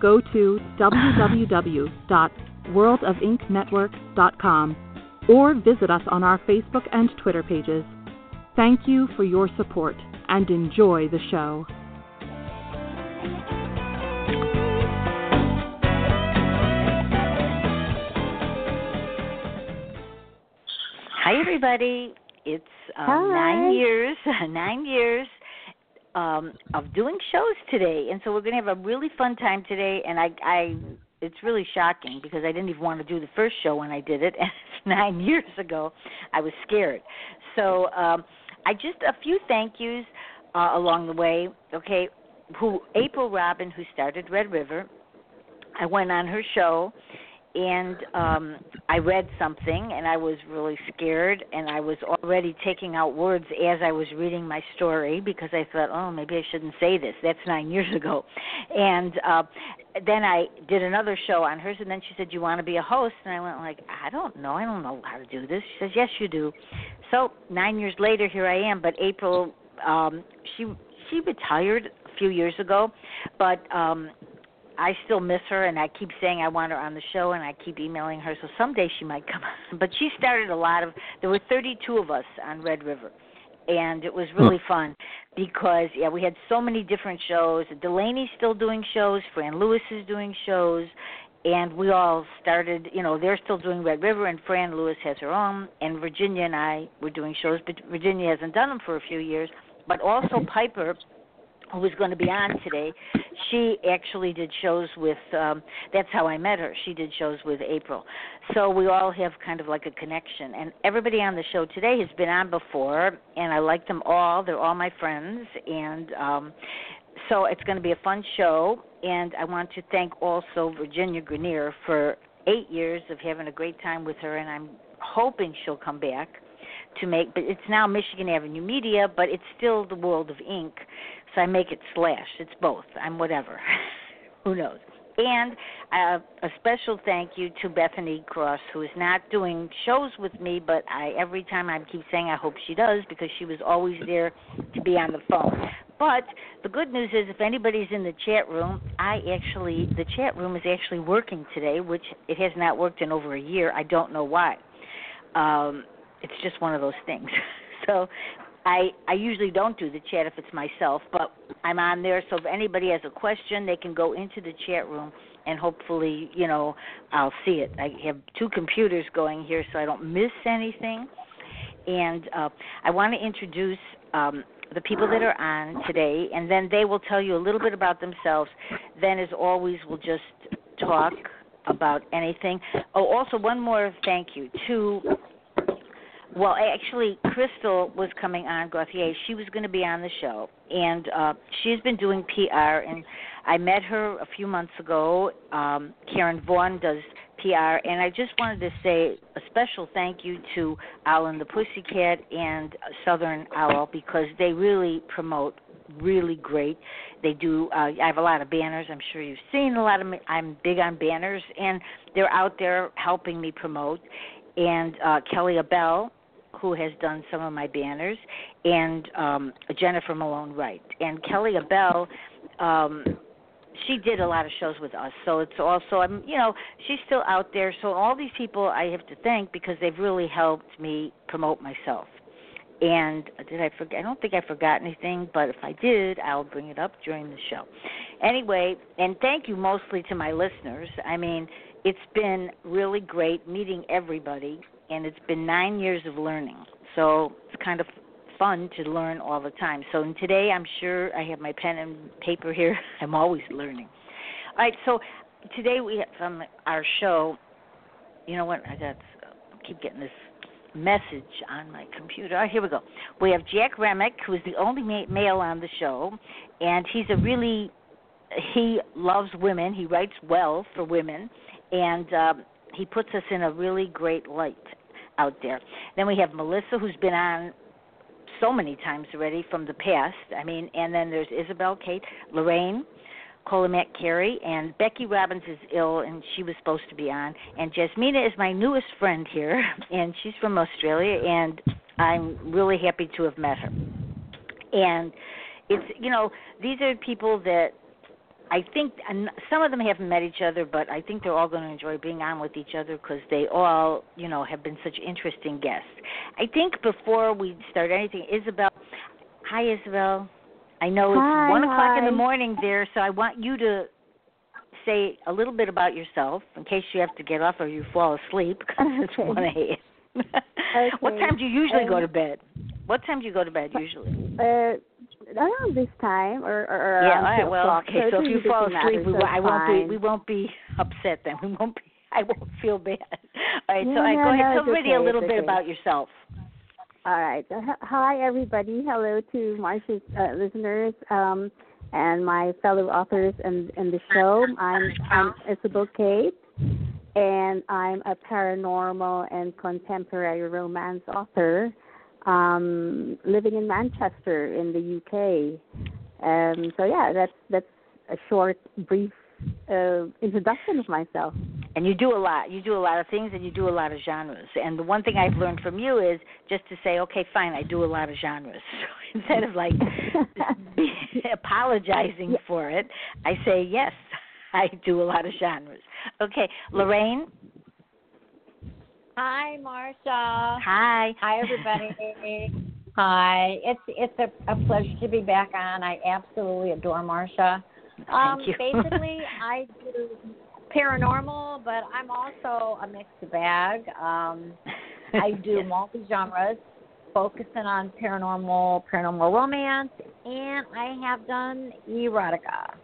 go to www.worldofinknetwork.com or visit us on our Facebook and Twitter pages. Thank you for your support and enjoy the show. Hi, everybody. It's um, nine years, nine years um, of doing shows today, and so we're going to have a really fun time today. And I, I, it's really shocking because I didn't even want to do the first show when I did it, and it's nine years ago. I was scared. So um, I just a few thank yous uh, along the way. Okay, who April Robin, who started Red River. I went on her show and um I read something and I was really scared and I was already taking out words as I was reading my story because I thought, "Oh, maybe I shouldn't say this. That's 9 years ago." And uh then I did another show on hers and then she said, "You want to be a host?" And I went like, "I don't know. I don't know how to do this." She says, "Yes, you do." So, 9 years later here I am, but April um she she retired a few years ago, but um I still miss her, and I keep saying I want her on the show, and I keep emailing her. So someday she might come on. But she started a lot of. There were 32 of us on Red River, and it was hmm. really fun because yeah, we had so many different shows. Delaney's still doing shows. Fran Lewis is doing shows. And we all started, you know, they're still doing Red River, and Fran Lewis has her own, and Virginia and I were doing shows, but Virginia hasn't done them for a few years. But also Piper, who was going to be on today, she actually did shows with um that's how I met her. She did shows with April. So we all have kind of like a connection and everybody on the show today has been on before and I like them all. They're all my friends and um so it's going to be a fun show and I want to thank also Virginia Grenier for 8 years of having a great time with her and I'm hoping she'll come back to make but it's now Michigan Avenue Media, but it's still the world of ink. So I make it slash. It's both. I'm whatever. Who knows? And uh, a special thank you to Bethany Cross, who is not doing shows with me, but I every time I keep saying I hope she does because she was always there to be on the phone. But the good news is, if anybody's in the chat room, I actually the chat room is actually working today, which it has not worked in over a year. I don't know why. Um, it's just one of those things. so I I usually don't do the chat if it's myself, but I'm on there. So if anybody has a question, they can go into the chat room, and hopefully, you know, I'll see it. I have two computers going here, so I don't miss anything. And uh, I want to introduce um, the people that are on today, and then they will tell you a little bit about themselves. Then, as always, we'll just talk about anything. Oh, also one more thank you to well, actually, Crystal was coming on Gauthier. She was going to be on the show, and uh, she's been doing PR. And I met her a few months ago. Um, Karen Vaughn does PR, and I just wanted to say a special thank you to Alan the Pussycat and Southern Owl because they really promote really great. They do. Uh, I have a lot of banners. I'm sure you've seen a lot of. I'm big on banners, and they're out there helping me promote. And uh, Kelly Abell who has done some of my banners, and um, Jennifer Malone Wright. And Kelly Abell, um, she did a lot of shows with us. So it's also, I'm, you know, she's still out there. So all these people I have to thank because they've really helped me promote myself. And did I forget? I don't think I forgot anything, but if I did, I'll bring it up during the show. Anyway, and thank you mostly to my listeners. I mean, it's been really great meeting everybody, and it's been nine years of learning. So it's kind of fun to learn all the time. So today, I'm sure I have my pen and paper here. I'm always learning. All right, so today we have from our show. You know what? I got I keep getting this message on my computer. Here we go. We have Jack Remick, who is the only male on the show, and he's a really he loves women. He writes well for women, and um, he puts us in a really great light out there. Then we have Melissa, who's been on so many times already from the past. I mean, and then there's Isobelle, Cate, Lorraine, Kolmacic Carey, and Becky Robbins is ill, and she was supposed to be on. And Jasmina is my newest friend here, and she's from Australia, and I'm really happy to have met her. And it's you know these are people that I think some of them haven't met each other, but I think they're all going to enjoy being on with each other because they all, you know, have been such interesting guests. I think before we start anything, Isobelle, hi Isobelle. I know it's hi, one o'clock in the morning there, so I want you to say a little bit about yourself in case you have to get off or you fall asleep because it's one a.m. okay. What time do you usually go Um, to bed? What time do you go to bed usually? Uh, around this time or, or Yeah, around all right. Well, o'clock. okay. So if you fall asleep, we so won't, I won't be we won't be upset then. We won't be. I won't feel bad. All right. so No, all right, go ahead. no, Tell everybody a little bit okay. about yourself. All right. Uh, Hi, everybody. Hello to Marsha's uh, listeners um, and my fellow authors in, in the show. I'm, I'm Isobelle Cate, and I'm a paranormal and contemporary romance author um, living in Manchester in the UK. Um, so yeah, that's that's a short, brief uh, introduction of myself. And you do a lot. You do a lot of things, and you do a lot of genres. And the one thing I've learned from you is just to say, okay, fine, I do a lot of genres. So instead of like apologizing Yeah. for it, I say yes, I do a lot of genres. Okay, Lorraine. Hi, Marsha. Hi. Hi, everybody. Hi. It's it's a, a pleasure to be back on. I absolutely adore Marsha. Um, Thank you. basically, I do paranormal, but I'm also a mixed bag. Um, I do multi genres, focusing on paranormal, paranormal romance, and I have done erotica.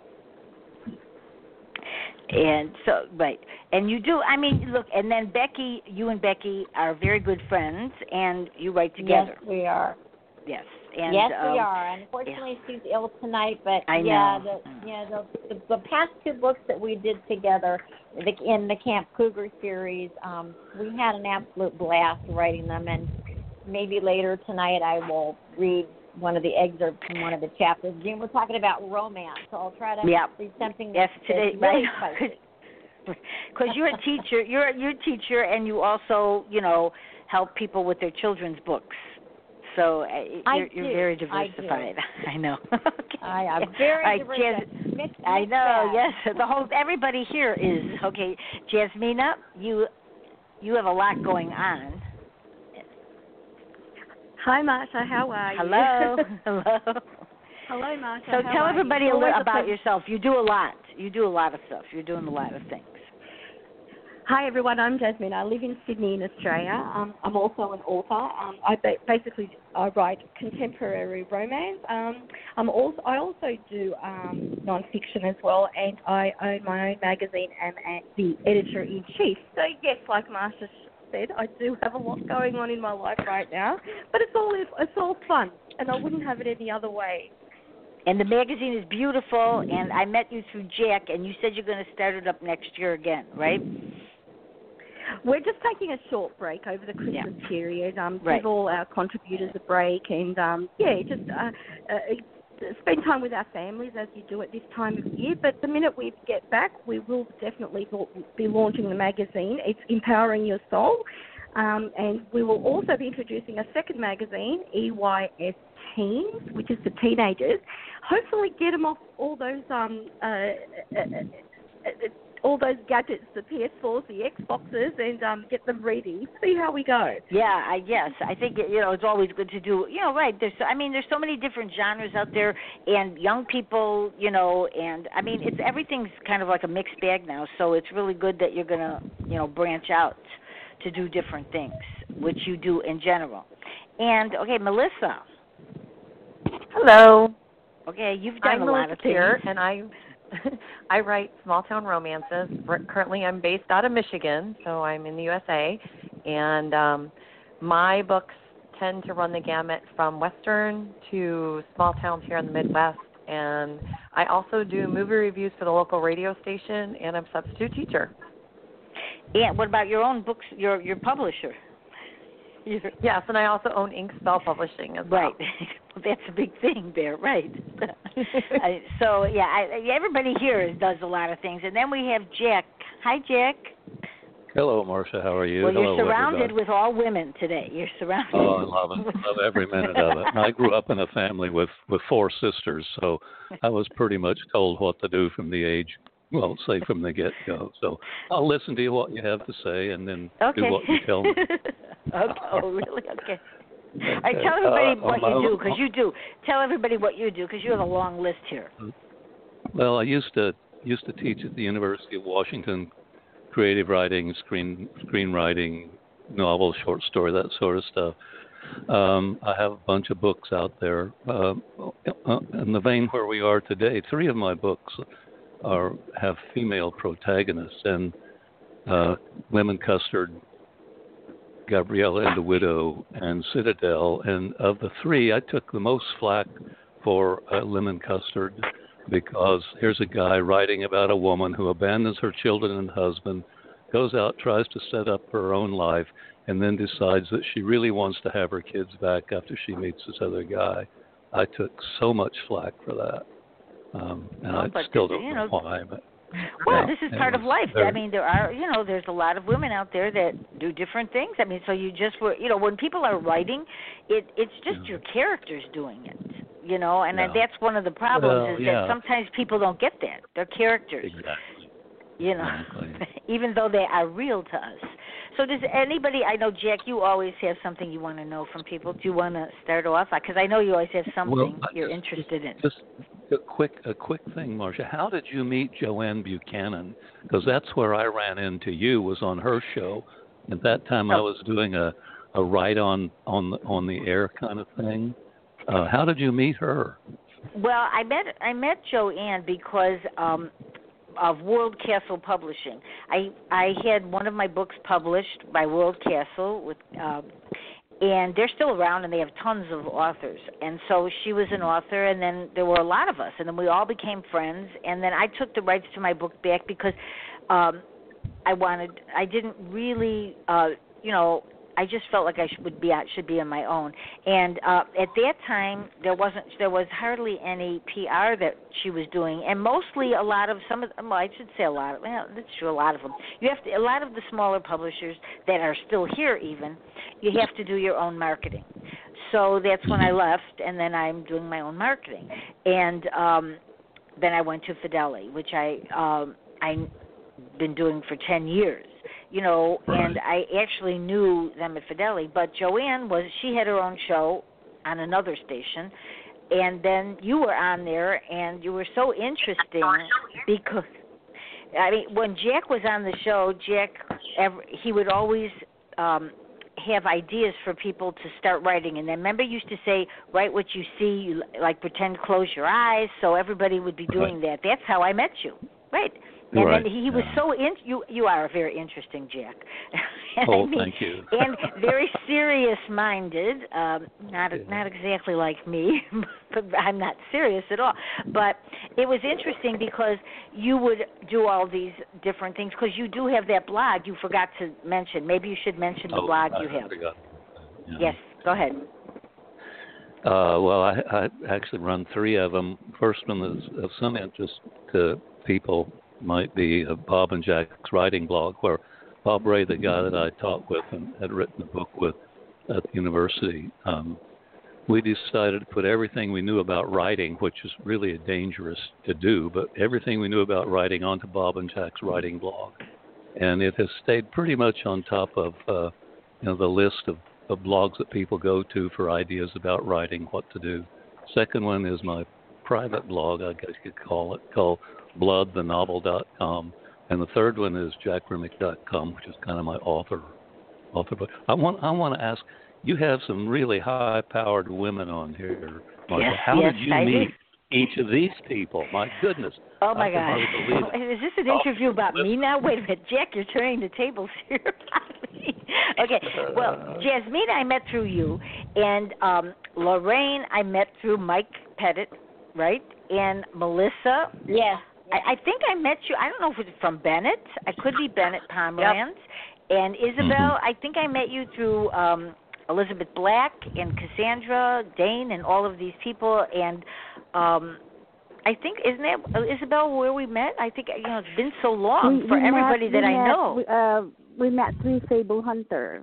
And so, right, and you do. I mean, look, and then Becky, you and Becky are very good friends, and you write together. Yes, we are. Yes, and yes, um, we are. Unfortunately, she's ill tonight, but I yeah, know. the yeah the, the the past two books that we did together the, in the Camp Cougar series, um, we had an absolute blast writing them, and maybe later tonight I will read one of the excerpts from one of the chapters. Again, we're talking about romance, so I'll try to Yep. read something Yes, today, really. Because you're a teacher, you're you're a teacher, and you also, you know, help people with their children's books. So uh, you're, you're very diversified. I, know. okay. I am very right, diverse. Jas- I know. bag. Yes, the whole everybody here is okay. Jasmina, you you have a lot going on. Hi, Marsha. How are you? Hello, hello. Hello, Marsha. So how tell are you? everybody It's a little about yourself. You do a lot. You do a lot of stuff. You're doing a lot of things. Hi, everyone. I'm Jasmine. I live in Sydney, in Australia. Um, I'm also an author. Um, I ba- basically I write contemporary romance. Um, I'm also I also do um, non-fiction as well, and I own my own magazine and am the editor in chief. So yes, like Marsha said, I do have a lot going on in my life right now, but it's all it's all fun, and I wouldn't have it any other way. And the magazine is beautiful. And I met you through Jack, and you said you're going to start it up next year again, right? We're just taking a short break over the Christmas period. Um, Right. give all our contributors a break, and um, yeah, just uh, uh, spend time with our families as you do at this time of year. But the minute we get back, we will definitely be launching the magazine. It's empowering your soul, um, and we will also be introducing a second magazine, EYS Teens, which is for teenagers. Hopefully, get them off all those um, uh, uh, uh, uh, all those gadgets, the PS4s, the Xboxes, and um, get them ready. See how we go. Yeah, I yes, I think you know it's always good to do. You know, right? There's I mean, there's so many different genres out there, and young people, you know, and I mean, it's everything's kind of like a mixed bag now. So it's really good that you're gonna, you know, branch out to do different things, which you do in general. And okay, Melissa. Hello. Okay, you've done I'm a lot of things. here, and I I write small town romances. Currently, I'm based out of Michigan, so I'm in the USA, and um, my books tend to run the gamut from western to small towns here in the Midwest. And I also do movie reviews for the local radio station, and I'm substitute teacher. And what about your own books? Your your publisher? Yes, and I also own Inkspell Publishing as well. Right. well, that's a big thing there, right? so yeah, I, everybody here does a lot of things, and then we have Jack. Hi, Jack. Hello, Marsha. How are you? Well, Hello, you're surrounded everybody. with all women today. You're surrounded. Oh, I love it. I love every minute of it. And I grew up in a family with with four sisters, so I was pretty much told what to do from the age well, say from the get go. So I'll listen to what you have to say and then okay. do what you tell me. okay. Oh, really? Okay. All right, tell everybody uh, what you do because you do. Tell everybody what you do because you have a long list here. Well, I used to used to teach at the University of Washington, creative writing, screen screenwriting, novel, short story, that sort of stuff. Um, I have a bunch of books out there. Uh, in the vein where we are today, three of my books are have female protagonists, and uh, Lemon Custard, Gabriella and the Widow, and Citadel. And of the three, I took the most flack for uh, Lemon Custard because here's a guy writing about a woman who abandons her children and husband, goes out, tries to set up her own life, and then decides that she really wants to have her kids back after she meets this other guy. I took so much flack for that. Um, and oh, I still don't know why. But well, this is part of life. I mean, there are, you know, there's a lot of women out there that do different things. I mean, so you just were, you know, when people are writing, it it's just yeah. your characters doing it, you know, and that's one of the problems well, is yeah. that sometimes people don't get that. They're characters. Exactly. You know, exactly. even though they are real to us. So does anybody? I know Jack. You always have something you want to know from people. Do you want to start off? Because I know you always have something well, you're just, interested in. Just a quick, a quick thing, Marsha. How did you meet Joanne Buchanan? Because that's where I ran into you. Was on her show. At that time, oh. I was doing a a write on on the, on the air kind of thing. Uh, how did you meet her? Well, I met I met Joanne because um of World Castle Publishing. I I had one of my books published by World Castle with um and they're still around and they have tons of authors. And so she was an author and then there were a lot of us and then we all became friends and then I took the rights to my book back because um I wanted I didn't really uh you know I just felt like I should would be should be on my own. And uh, at that time, there wasn't there was hardly any PR that she was doing, and mostly a lot of some of well, I should say a lot of well, that's true, a lot of them. You have to a lot of the smaller publishers that are still here even, you have to do your own marketing. So that's when I left, and then I'm doing my own marketing, and um, then I went to Fidelity, which I um, I been doing for 10 years you know right. and i actually knew them at fidelity but joanne was she had her own show on another station and then you were on there and you were so interesting because i mean when jack was on the show jack he would always um have ideas for people to start writing and then remember you used to say write what you see you like pretend close your eyes so everybody would be doing right. that that's how i met you right and right. then he was yeah. so in you you are a very interesting Jack. and oh, I mean, thank you. and very serious minded, um not yeah. not exactly like me, but I'm not serious at all. But it was interesting because you would do all these different things because you do have that blog you forgot to mention. Maybe you should mention the oh, blog I you have. Forgot. Yeah. Yes, go ahead. Uh, well, I, I actually run three of them. First one is of some interest to people might be Bob and Jack's writing blog, where Bob Ray, the guy that I taught with and had written a book with at the university, um, we decided to put everything we knew about writing, which is really dangerous to do, but everything we knew about writing onto Bob and Jack's writing blog, and it has stayed pretty much on top of uh, you know the list of, of blogs that people go to for ideas about writing, what to do. Second one is my private blog, I guess you could call it, called bloodthenovel.com, and the third one is jackremick.com, which is kind of my author author book. I want I want to ask you have some really high powered women on here, Martha. Yes, How yes, did you I meet do. each of these people? My goodness. Oh my I can hardly believe God! it. Is this an interview about me now? Wait a minute, Jack, you're turning the tables here about me. Okay, well, Jasmine, I met through you, and um Lorraine, I met through Mike Pettit, right? And Melissa, Yes. I, I think I met you. I don't know if it's from Bennett. I could be Bennett Pomeranz. And Isobelle, I think I met you through um Elizabeth Black and Cassandra Dane and all of these people. And um I think isn't that uh, Isobelle where we met? I think you know it's been so long We- for we met- everybody that I met- know. We, uh, we met through Sable Hunter.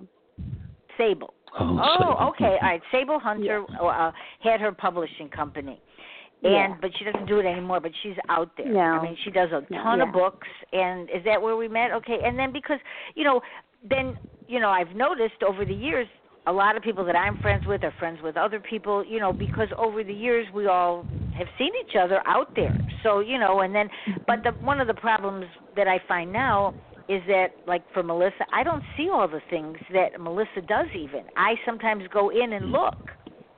Sable. Oh, Oh, so- okay. All right. Sable Hunter uh, had her publishing company. And Yeah. but she doesn't do it anymore. But she's out there. No. I mean, she does a ton yeah. of books. And is that where we met? Okay. And then because you know, then you know, I've noticed over the years, a lot of people that I'm friends with are friends with other people. You know, because over the years we all have seen each other out there. So you know, and then, mm-hmm. but the one of the problems that I find now is that like for Melissa, I don't see all the things that Melissa does even. I sometimes go in and mm-hmm. look,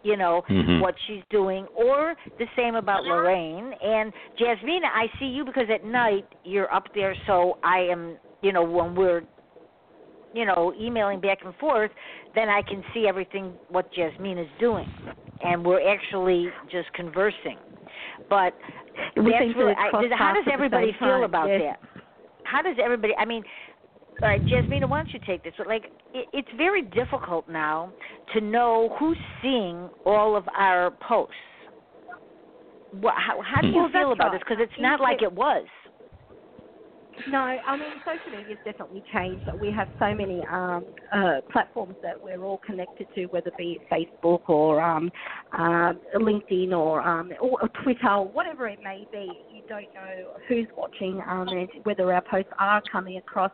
you know, Mhm. what she's doing or the same about Lorraine and Jasmina, I see you because at night you're up there so I am, you know, when we're you know, emailing back and forth, then I can see everything what Jasmine is doing. And we're actually just conversing. But We that's really, I, how does everybody feel time, about yes. that? How does everybody? I mean, all right, Jasmina, why don't you take this? But like, it, it's very difficult now to know who's seeing all of our posts. What, how, how do you Well, feel about right. this? Because it's not like it was. No, I mean social media's definitely changed. But we have so many um, uh, platforms that we're all connected to, whether it be Facebook or um, uh, LinkedIn or, um, or Twitter, whatever it may be. Don't know who's watching um, and whether our posts are coming across.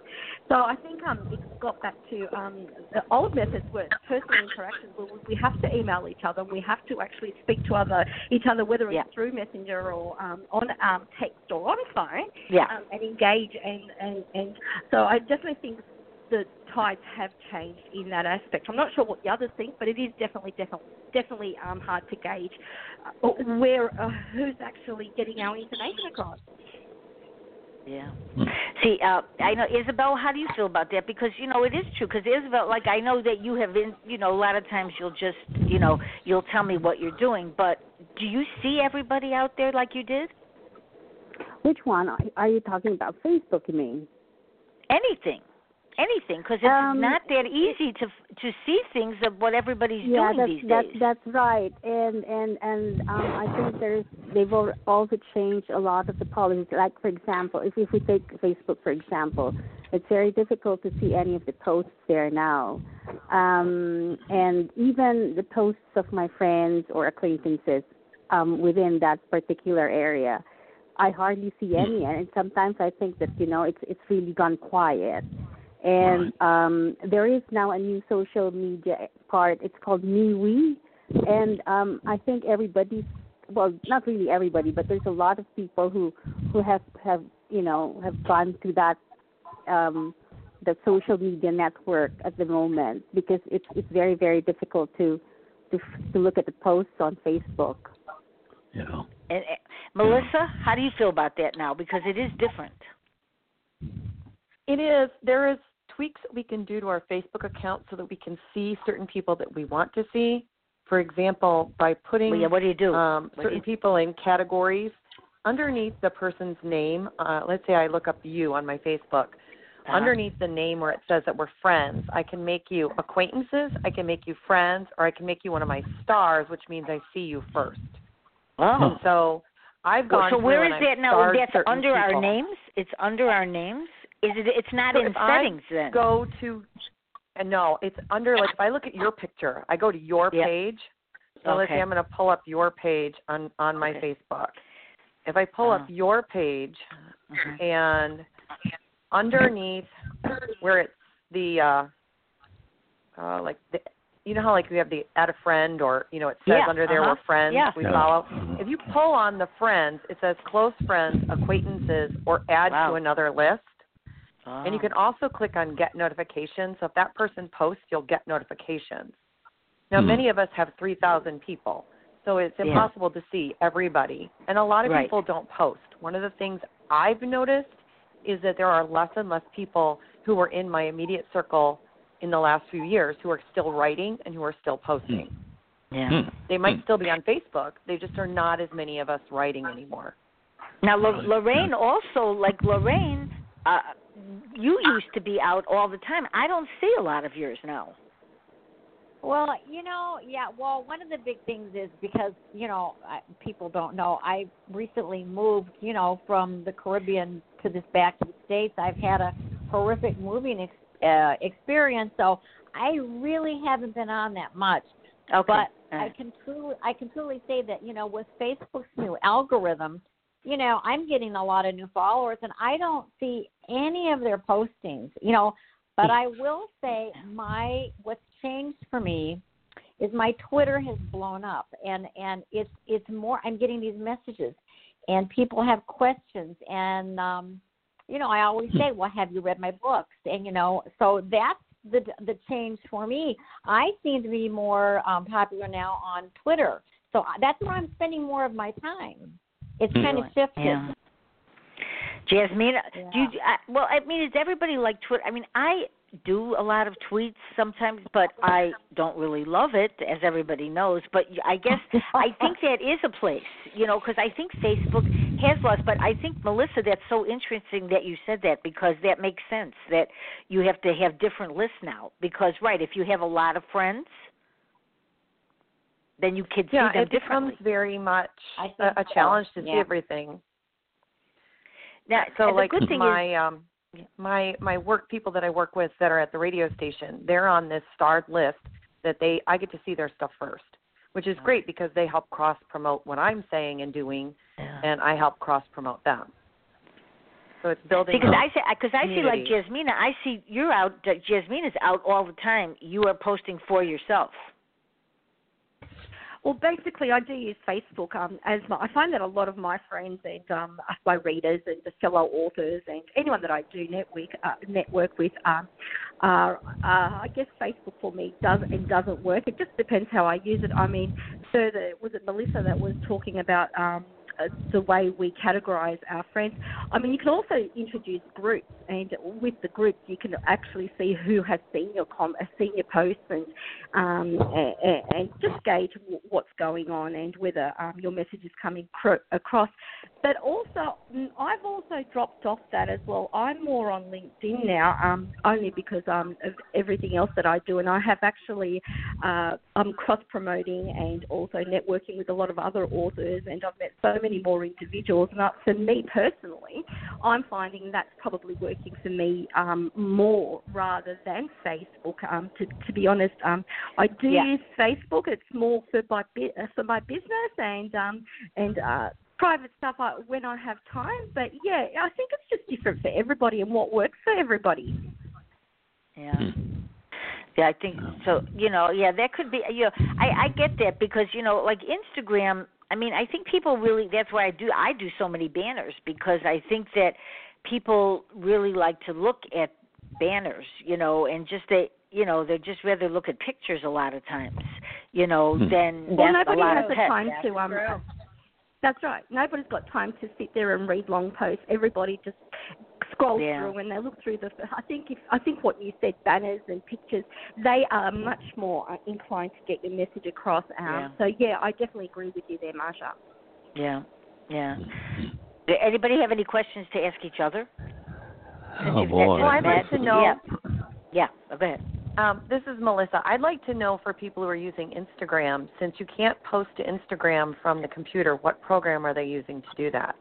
So I think um, it's got back to um, the old methods were personal interactions where we have to email each other. We have to actually speak to other each other, whether it's Yeah. through Messenger or um, on um, text or on phone Yeah. um, and engage and, and, and so I definitely think the tides have changed in that aspect. I'm not sure what the others think, but it is definitely definitely definitely um, hard to gauge uh, where uh, who's actually getting our information across. Yeah. Hmm. See, uh, I know Isobelle. How do you feel about that? Because you know it is true. Because Isobelle, like I know that you have been. You know, a lot of times you'll just, you know, you'll tell me what you're doing. But do you see everybody out there like you did? Which one are- are you talking about? Facebook, you mean? Anything, anything. Because it's Um, not that easy to to see things of what everybody's yeah, doing that's these that's days. that's that's right. And and and um, I think there's they've also changed a lot of the policies. Like for example, if if we take Facebook for example, it's very difficult to see any of the posts there now. Um, and even the posts of my friends or acquaintances um, within that particular area, I hardly see any. And sometimes I think that you know it's it's really gone quiet. And um, there is now a new social media part. It's called MeWe, and um, I think everybody's well, not really everybody, but there's a lot of people who who have have you know have gone through that um, the social media network at the moment because it's it's very very difficult to to to look at the posts on Facebook. Yeah. And, uh, Melissa, how do you feel about that now? Because it is different. It is. There is tweaks we can do to our Facebook account so that we can see certain people that we want to see. For example, by putting Well. What do you do? um, What do certain you- people in categories underneath the person's name. Uh, let's say I look up you on my Facebook. Uh-huh. Underneath the name where it says that we're friends, I can make you acquaintances, I can make you friends, or I can make you one of my stars, which means I see you first. Oh. So I've Well, gone. so through where is that now? That's certain under our names. It's under our names. Is it? It's not So in if I settings then. Go to, and no, it's under like if I look at your picture, I go to your Yeah. page. So let's Okay. say I'm going to pull up your page on on my Okay. Facebook. If I pull up Uh-huh. your page Mhm. and underneath where it's the uh uh like the you know how like we have the add a friend or you know it says Yeah, under there uh-huh. we're friends Yeah. we Yeah. follow Mhm. if you pull on the friends it says close friends acquaintances or add Wow. to another list Oh. and you can also click on get notifications so if that person posts you'll get notifications now Hmm. many of us have 3000 people so it's Yeah. impossible to see everybody and a lot of Right. people don't post one of the things i've noticed is that there are less and less people who are in my immediate circle in the last few years who are still writing and who are still posting. Yeah. Hmm. They might Hmm. still be on Facebook. They just are not as many of us writing anymore. Now, Lo- Lorraine also, like Lorraine, uh, you used to be out all the time. I don't see a lot of yours now. Well, you know, yeah. Well, one of the big things is because you know people don't know. I recently moved, you know, from the Caribbean to this back to the states. I've had a horrific moving ex- uh, experience, so I really haven't been on that much. Okay. But I can truly, I can truly say that you know, with Facebook's new algorithm, you know, I'm getting a lot of new followers, and I don't see any of their postings. You know, but I will say my what's changed for me is my Twitter has blown up, and and it's it's more. I'm getting these messages, and people have questions, and um, you know, I always say, well, have you read my books? And you know, so that's the the change for me. I seem to be more um, popular now on Twitter, so that's where I'm spending more of my time. It's hmm. kind of shifted. Yeah. Jasmine, Yeah. do you? I, well, I mean, is everybody like Twitter? I mean, I do a lot of tweets sometimes, but I don't really love it, as everybody knows. But I guess I think that is a place, you know, because I think Facebook has lost. But I think Melissa, that's so interesting that you said that because that makes sense that you have to have different lists now. Because right, if you have a lot of friends, then you can Yeah, see them it becomes very much a, a so. challenge to see Yeah. everything. Now, so like good thing is, my um my my work people that I work with that are at the radio station, they're on this starred list that they I get to see their stuff first, which is great because they help cross promote what I'm saying and doing, Yeah. and I help cross promote them. So it's building. Because I say, because I see like. Jasmina, I see you're out. Jasmina's out all the time. You are posting for yourself. Well, basically, I do use Facebook um, as my, I find that a lot of my friends and um, my readers and the fellow authors and anyone that I do network uh, network with, um, are, uh, I guess Facebook for me does and doesn't work. It just depends how I use it. I mean, further, was it Melissa that was talking about? Um, the way we categorize our friends. I mean, you can also introduce groups, and with the groups, you can actually see who has seen your com- uh, seen your posts, and um, and, and just gauge what's going on and whether um, your message is coming cro- across. But also, mm, I've also dropped off that as well. I'm more on LinkedIn now, um, only because um, of everything else that I do, and I have actually uh, I'm cross promoting and also networking with a lot of other authors, and I've met so many more individuals. And uh, for me personally, I'm finding that's probably working for me um, more rather than Facebook. Um, to, to be honest, um, I do Yeah. use Facebook. It's more for my uh, for my business and um, and uh, private stuff when I have time. But yeah, I think it's just different for everybody and what works for everybody. Yeah. Hmm. Yeah, I think so. You know, yeah, that could be. You know, I I get that because you know, like Instagram. I mean, I think people really. That's why I do. I do so many banners because I think that people really like to look at banners. You know, and just they. You know, they just rather look at pictures a lot of times. You know, Hmm. than Well, than nobody a lot has of the text. time to um. That's right. Nobody's got time to sit there and read long posts. Everybody just scrolls Yeah. through and they look through the. I think if I think what you said, banners and pictures, they are much more uh, inclined to get your message across. Um, Yeah. So yeah, I definitely agree with you there, Marsha. Yeah, yeah. Do anybody have any questions to ask each other? Since Oh you've boy. met- Well, I'd like to know. Yeah. Yeah. oh, Go ahead. Um, this is Melissa. I'd like to know for people who are using Instagram, since you can't post to Instagram from the computer, what program are they using to do that?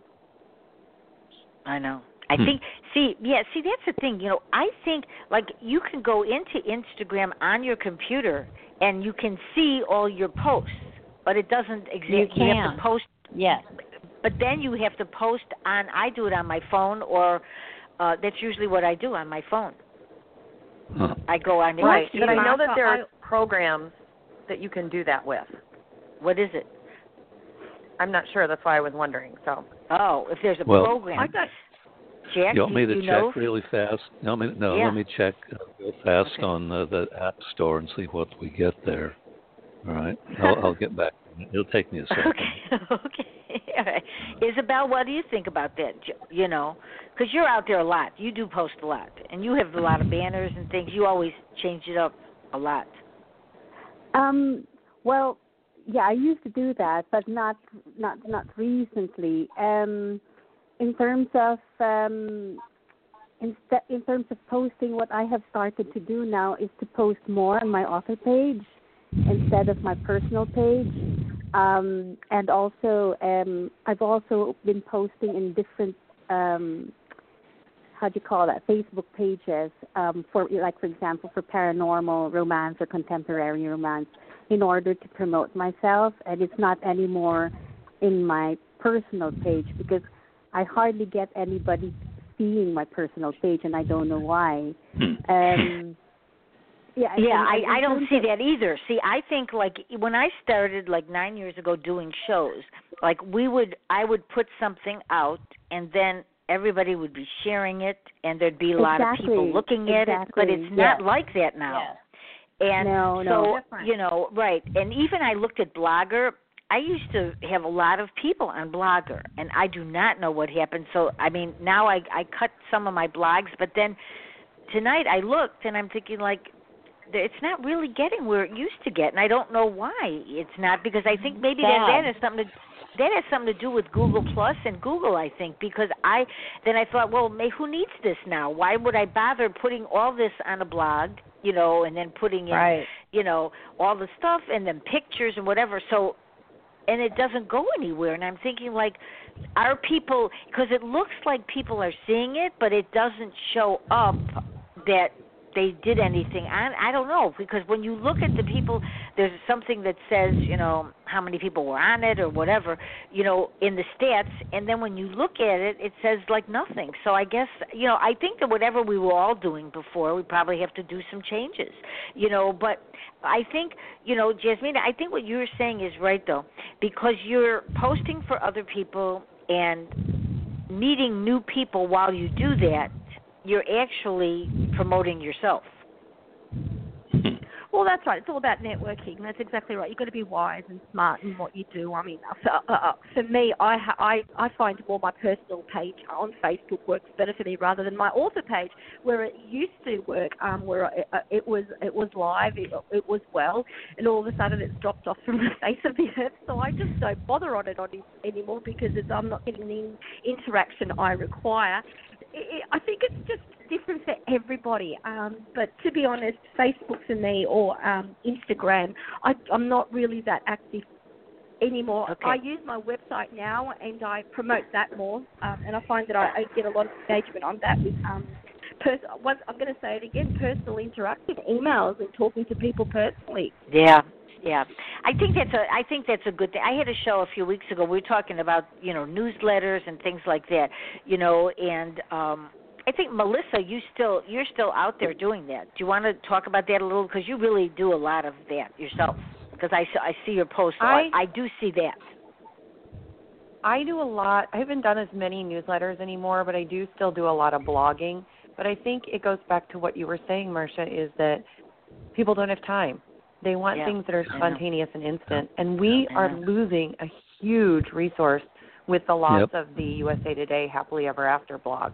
I know. I Hmm. think see, yeah, see that's the thing, you know, I think like you can go into Instagram on your computer and you can see all your posts. but it doesn't exist. You can. you have can. to post, Yes. but then you have to post on. I do it on my phone, or uh that's usually what I do on my phone. Huh. I go on Right, Instagram. but I know that there are programs that you can do that with. What is it? I'm not sure. That's why I was wondering. So Oh, if there's a Well- program. I don't. Jack, You want me to you check know? really fast? No, me, no. Yeah. Let me check uh, real fast Okay. on uh, the app store and see what we get there. All right, I'll, I'll get back. It'll take me a second. Okay. okay. All right. Isobelle, what do you think about that? You know, because you're out there a lot. You do post a lot, and you have a lot of banners and things. You always change it up a lot. Um, well, yeah, I used to do that, but not not not recently. Um, in terms of um, in, in terms of posting, what I have started to do now is to post more on my author page instead of my personal page. Um, and also, um, I've also been posting in different um, how do you call that Facebook pages um, for like for example for paranormal romance or contemporary romance in order to promote myself and it's not anymore in my personal page because I hardly get anybody seeing my personal page and I don't know why. Hmm. Um, yeah, Yeah, and in I I don't see that either. See, I think like when I started like 9 years ago doing shows, like we would I would put something out and then everybody would be sharing it and there'd be a lot of people looking at it, but it's not yes. like that now. Yes. And No, so no. Different. you know, right. And even I looked at Blogger. I used to have a lot of people on Blogger, and I do not know what happened. So I mean, now I I cut some of my blogs, but then tonight I looked and I'm thinking like it's not really getting where it used to get, and I don't know why it's not because I think maybe that that has something to that has something to do with Google Plus and Google, I think, because I then I thought, well, may, who needs this now? Why would I bother putting all this on a blog, you know, and then putting in, Right. you know, all the stuff and then pictures and whatever. So, and it doesn't go anywhere. And I'm thinking, like, are people because it looks like people are seeing it, but it doesn't show up that they did anything on I don't know because when you look at the people there's something that says, you know, how many people were on it or whatever, you know, in the stats and then when you look at it it says like nothing. So I guess, you know, I think that whatever we were all doing before, we probably have to do some changes. You know, but I think, you know, Jasmine, I think what you're saying is right though, because you're posting for other people and meeting new people while you do that, you're actually promoting yourself. Well, that's right. It's all about networking. That's exactly right. You've got to be wise and smart in what you do. I mean, for, uh, uh, for me, I, I I find more my personal page on Facebook works better for me rather than my author page, where it used to work, um, where it, uh, it was it was live, it, it was well, and all of a sudden it's dropped off from the face of the earth. So I just don't bother on it on anymore because it's, I'm not getting the interaction I require. I I think it's just different for everybody. Um, but to be honest, Facebook for me or um, Instagram, I, I'm not really that active anymore. Okay. I use my website now and I promote that more, um, and I find that I, I get a lot of engagement on that with. Um, Pers- once, I'm going to say it again: personal interaction, emails, and talking to people personally. Yeah. Yeah. I think that's a I think that's a good thing. I had a show a few weeks ago. We were talking about, you know, newsletters and things like that. You know, and um I think Melissa, you still you're still out there doing that. Do you want to talk about that a little because you really do a lot of that yourself? Because I I see your posts. a lot. I- I do see that. I do a lot. I haven't done as many newsletters anymore, but I do still do a lot of blogging. But I think it goes back to what you were saying, Marsha, is that people don't have time. They want Yeah, things that are spontaneous and instant, and we I are losing a huge resource with the loss Yep. of the USA Today Happily Ever After blog.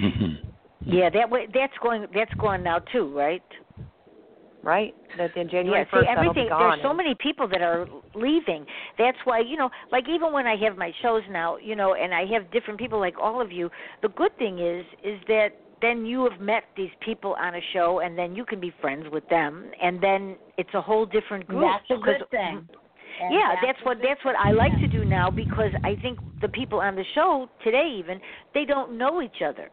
Mm-hmm. Yeah, that way that's going that's going now too, right? Right? That in January yeah, see, 1st that'll everything. There's so many people that are leaving. That's why you know, like even when I have my shows now, you know, and I have different people like all of you. The good thing is, is that then you have met these people on a show, and then you can be friends with them, and then it's a whole different group. That's a good thing. And yeah, that's a what that's what. I like to do now because I think the people on the show today even they don't know each other.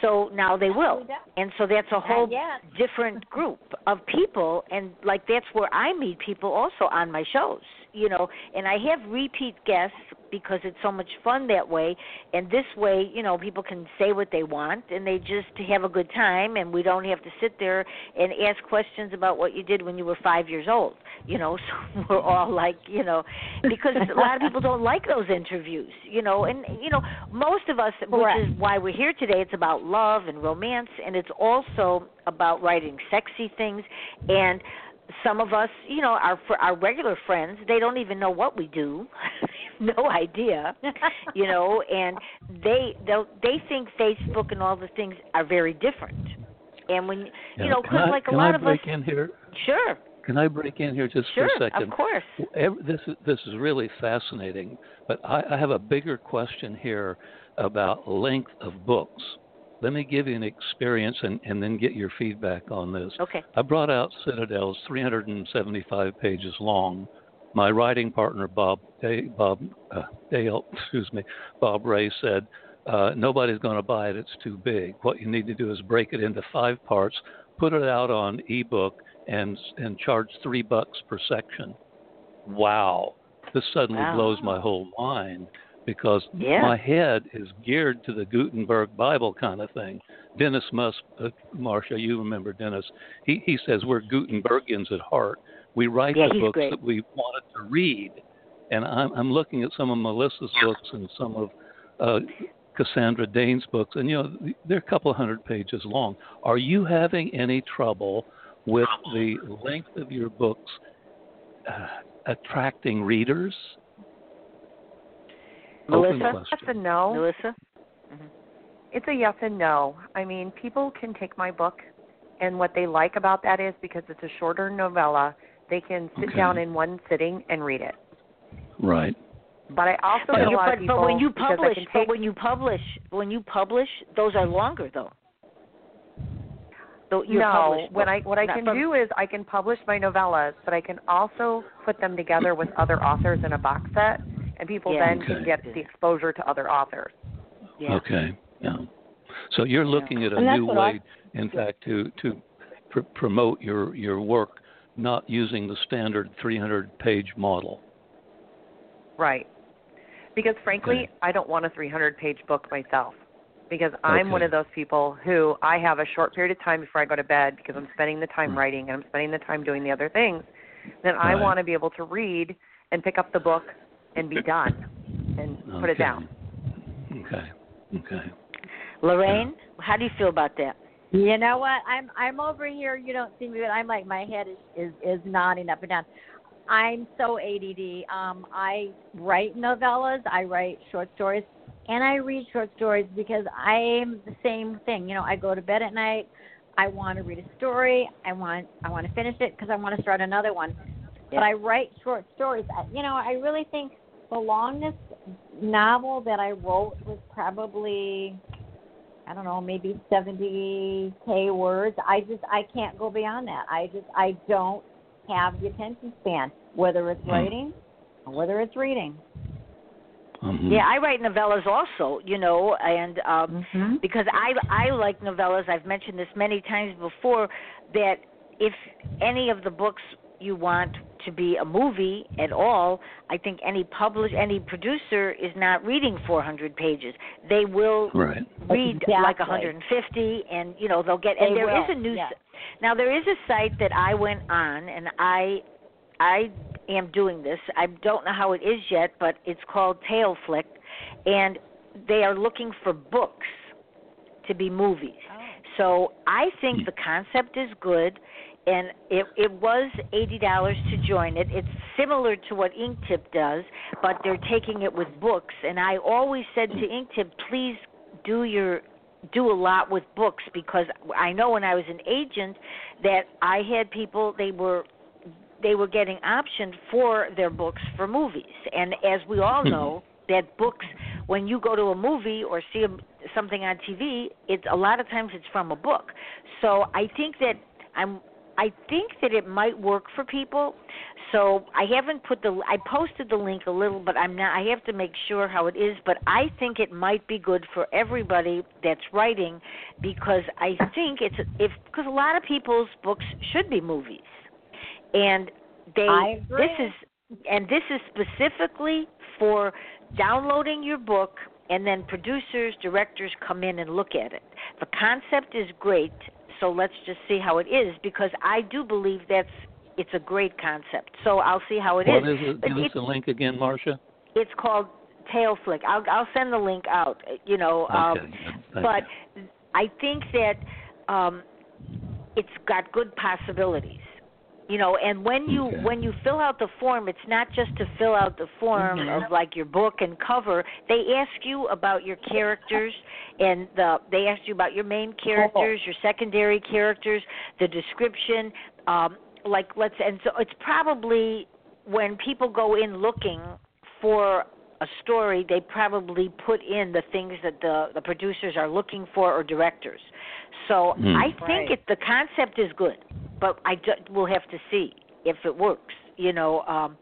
So now they will. And so that's a whole different group of people and like that's where I meet people also on my shows, you know, and I have repeat guests because it's so much fun that way. And this way, you know, people can say what they want and they just have a good time, and we don't have to sit there and ask questions about what you did when you were five years old. You know, so we're all like, you know, because a lot of people don't like those interviews. You know, and you know, most of us, Correct. which is why we're here today. It's about love and romance, and it's also about writing sexy things and some of us, you know, our our regular friends, they don't even know what we do, no idea, you know, and they they they think Facebook and all the things are very different. And when you Yeah, know, can because I, like a can lot I of break us, in here? sure, Can I break in here just sure, for a second? of course, This is this is really fascinating, but I, I have a bigger question here about length of books. Let me give you an experience and, and then get your feedback on this. okay, I brought out Citadel's 375 pages long. My writing partner Bob Day, Bob uh, Dale, excuse me, Bob Ray said, uh, "Nobody's going to buy it. It's too big. What you need to do is break it into five parts, put it out on ebook, and and charge three bucks per section." Wow, this suddenly Wow. blows my whole mind because Yeah. my head is geared to the Gutenberg Bible kind of thing. Dennis Musk, uh, Marsha, you remember Dennis? He he says we're Gutenbergians at heart. We write Yeah, the books great. that we wanted to read, and I'm I'm looking at some of Melissa's books and some of uh, Cassandra Dane's books, and you know they're a couple of hundred pages long. Are you having any trouble with the length of your books uh, attracting readers? Melissa, question. Yes and no. Melissa, It's a yes and no. I mean, people can take my book, and what they like about that is because it's a shorter novella, they can sit Okay. down in one sitting and read it. Right. But I also but, get a you, lot but, of people but when you publish, can but when you publish, when you publish, those are longer though. Though your no, published what I what I can from- do is I can publish my novellas, but I can also put them together with other authors in a box set, and people Yeah. then can get the exposure to other authors. Yeah. Okay. Yeah. So you're looking at a new what I- way, in fact, to to pr- promote your your work, not using the standard 300 page model. Right. Because frankly, Okay. I don't want a 300 page book myself. Because I'm one of those people who I have a short period of time before I go to bed because I'm spending the time Mm. writing and I'm spending the time doing the other things. Then I want to be able to read and pick up the book and be done and put it down. Okay. Okay. Lorraine, how do you feel about that? You know what? I'm I'm over here. You don't see me, but I'm like my head is is, is nodding up and down. I'm so ADD. Um, I write novellas, I write short stories, and I read short stories because I'm the same thing. You know, I go to bed at night. I want to read a story. I want I want to finish it because I want to start another one. But I write short stories. I- You know, I really think the longest novel that I wrote was probably I don't know, maybe 70k words. I just I can't go beyond that. I just I don't have the attention span, whether it's Hmm. writing or whether it's reading. Mhm. Yeah, I write novellas also, you know, and um Mm-hmm. because I I like novellas. I've mentioned this many times before that if any of the books you want to be a movie at all, I think any publish any producer is not reading 400 pages. They will Right. read like Exactly. 150 and you know they'll get and They there is will, a new yes. now there is a site that I went on and I I am doing this. I don't know how it is yet, but it's called TaleFlick and they are looking for books to be movies. Oh. So I think the concept is good and it it was eighty dollars to join it. It's similar to what Inktip does, but they're taking it with books. And I always said to Inktip, please do your do a lot with books because I know when I was an agent that I had people they were they were getting optioned for their books for movies. And as we all hmm. know, that books when you go to a movie or see a, something on TV, it's a lot of times it's from a book. So I think that I'm I think that it might work for people. So I haven't put the I posted the link a little, but I'm not. I have to make sure how it is. But I think it might be good for everybody that's writing, because I think it's if because a lot of people's books should be movies, and they this is and this is specifically for downloading your book and then producers, directors come in and look at it. The concept is great, so let's just see how it is because I do believe that's it's a great concept. So I'll see how it what is. What is it? Give us the link again, Marsha. It's called TaleFlick. I'll I'll send the link out. You know, um, okay. but you. I think that um, it's got good possibilities you know and when you okay. when you fill out the form it's not just to fill out the form mm-hmm. of like your book and cover they ask you about your characters and the they ask you about your main characters your secondary characters the description um like let's and so it's probably when people go in looking for a story they probably put in the things that the the producers are looking for or directors so mm. i think right. it the concept is good but I just, we'll have to see if it works. You know, um,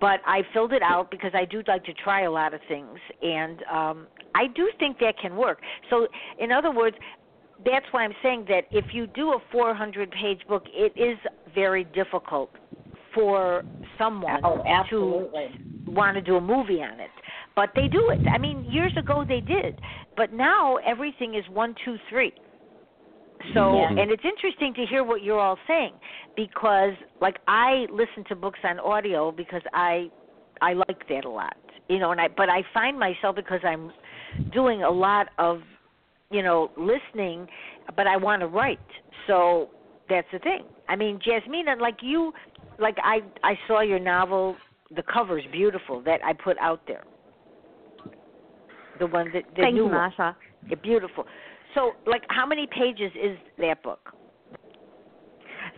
but I filled it out because I do like to try a lot of things, and um, I do think that can work. So, in other words, that's why I'm saying that if you do a 400-page book, it is very difficult for someone oh, to want to do a movie on it. But they do it. I mean, years ago they did, but now everything is one, two, three. So, yeah. and it's interesting to hear what you're all saying because, like, I listen to books on audio because I, I like that a lot, you know. And I, but I find myself because I'm doing a lot of, you know, listening, but I want to write. So that's the thing. I mean, Jasmina, like you, like I, I saw your novel. The cover's beautiful that I put out there. The one that the Thank new you, Marsha. One. beautiful. So, like, how many pages is that book?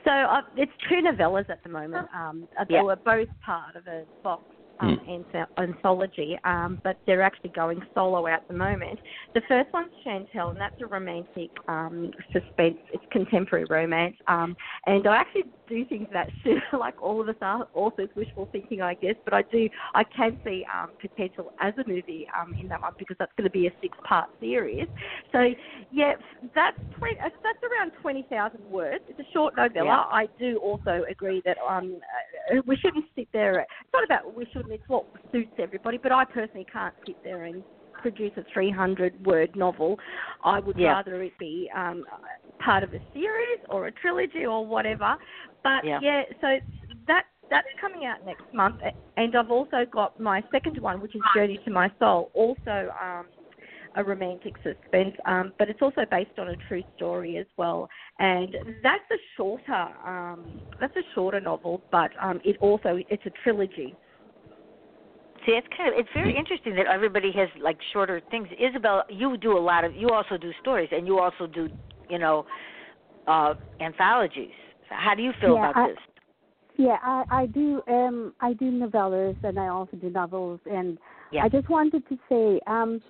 So uh, it's two novellas at the moment. Um, uh, they yeah. were both part of a box um, mm. anthology, um, but they're actually going solo at the moment. The first one's Chantel, and that's a romantic um, suspense. It's contemporary romance, um, and I actually do things that should, like all of us are authors, wishful thinking, I guess. But I do, I can see um, potential as a movie um, in that one because that's going to be a six-part series. So yeah, that's 20, uh, that's around twenty thousand words. It's a short novella. Yeah. I do also agree that um, uh, we shouldn't sit there. It's not about we shouldn't. It's what suits everybody. But I personally can't sit there and produce a 300 word novel. I would yeah. rather it be um, part of a series or a trilogy or whatever. But yeah, yeah so that that's coming out next month, and I've also got my second one, which is Journey to My Soul, also um, a romantic suspense, um, but it's also based on a true story as well. And that's a shorter, um, that's a shorter novel, but um, it also it's a trilogy. See, it's kind of it's very interesting that everybody has like shorter things. Isobelle, you do a lot of you also do stories, and you also do you know uh anthologies. How do you feel yeah, about I, this? Yeah, I, I do. Um, I do novellas, and I also do novels. And yeah. I just wanted to say, um,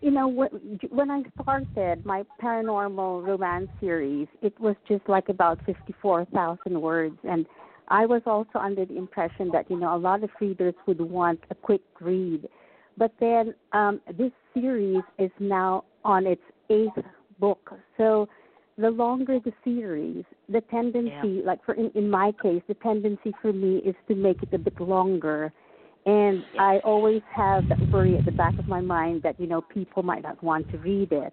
you know, when, when I started my paranormal romance series, it was just like about fifty-four thousand words, and I was also under the impression that you know a lot of readers would want a quick read, but then um, this series is now on its eighth book, so the longer the series, the tendency, yeah. like for in, in my case, the tendency for me is to make it a bit longer. And yeah. I always have that worry at the back of my mind that you know people might not want to read it.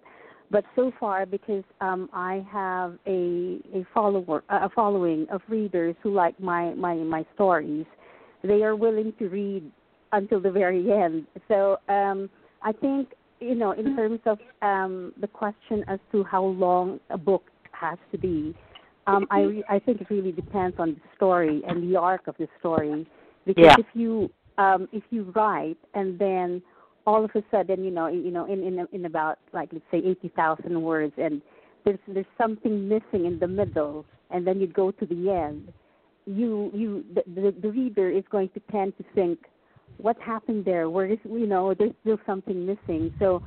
But so far, because um, I have a a follower a following of readers who like my my my stories, they are willing to read until the very end. So um, I think you know, in terms of um, the question as to how long a book has to be, um, I re- I think it really depends on the story and the arc of the story. Because Yeah. if you um, if you write and then all of a sudden, you know, you know, in in in about like let's say eighty thousand words, and there's there's something missing in the middle, and then you go to the end, you you the the, the reader is going to tend to think what happened there? Where is you know there's still something missing. So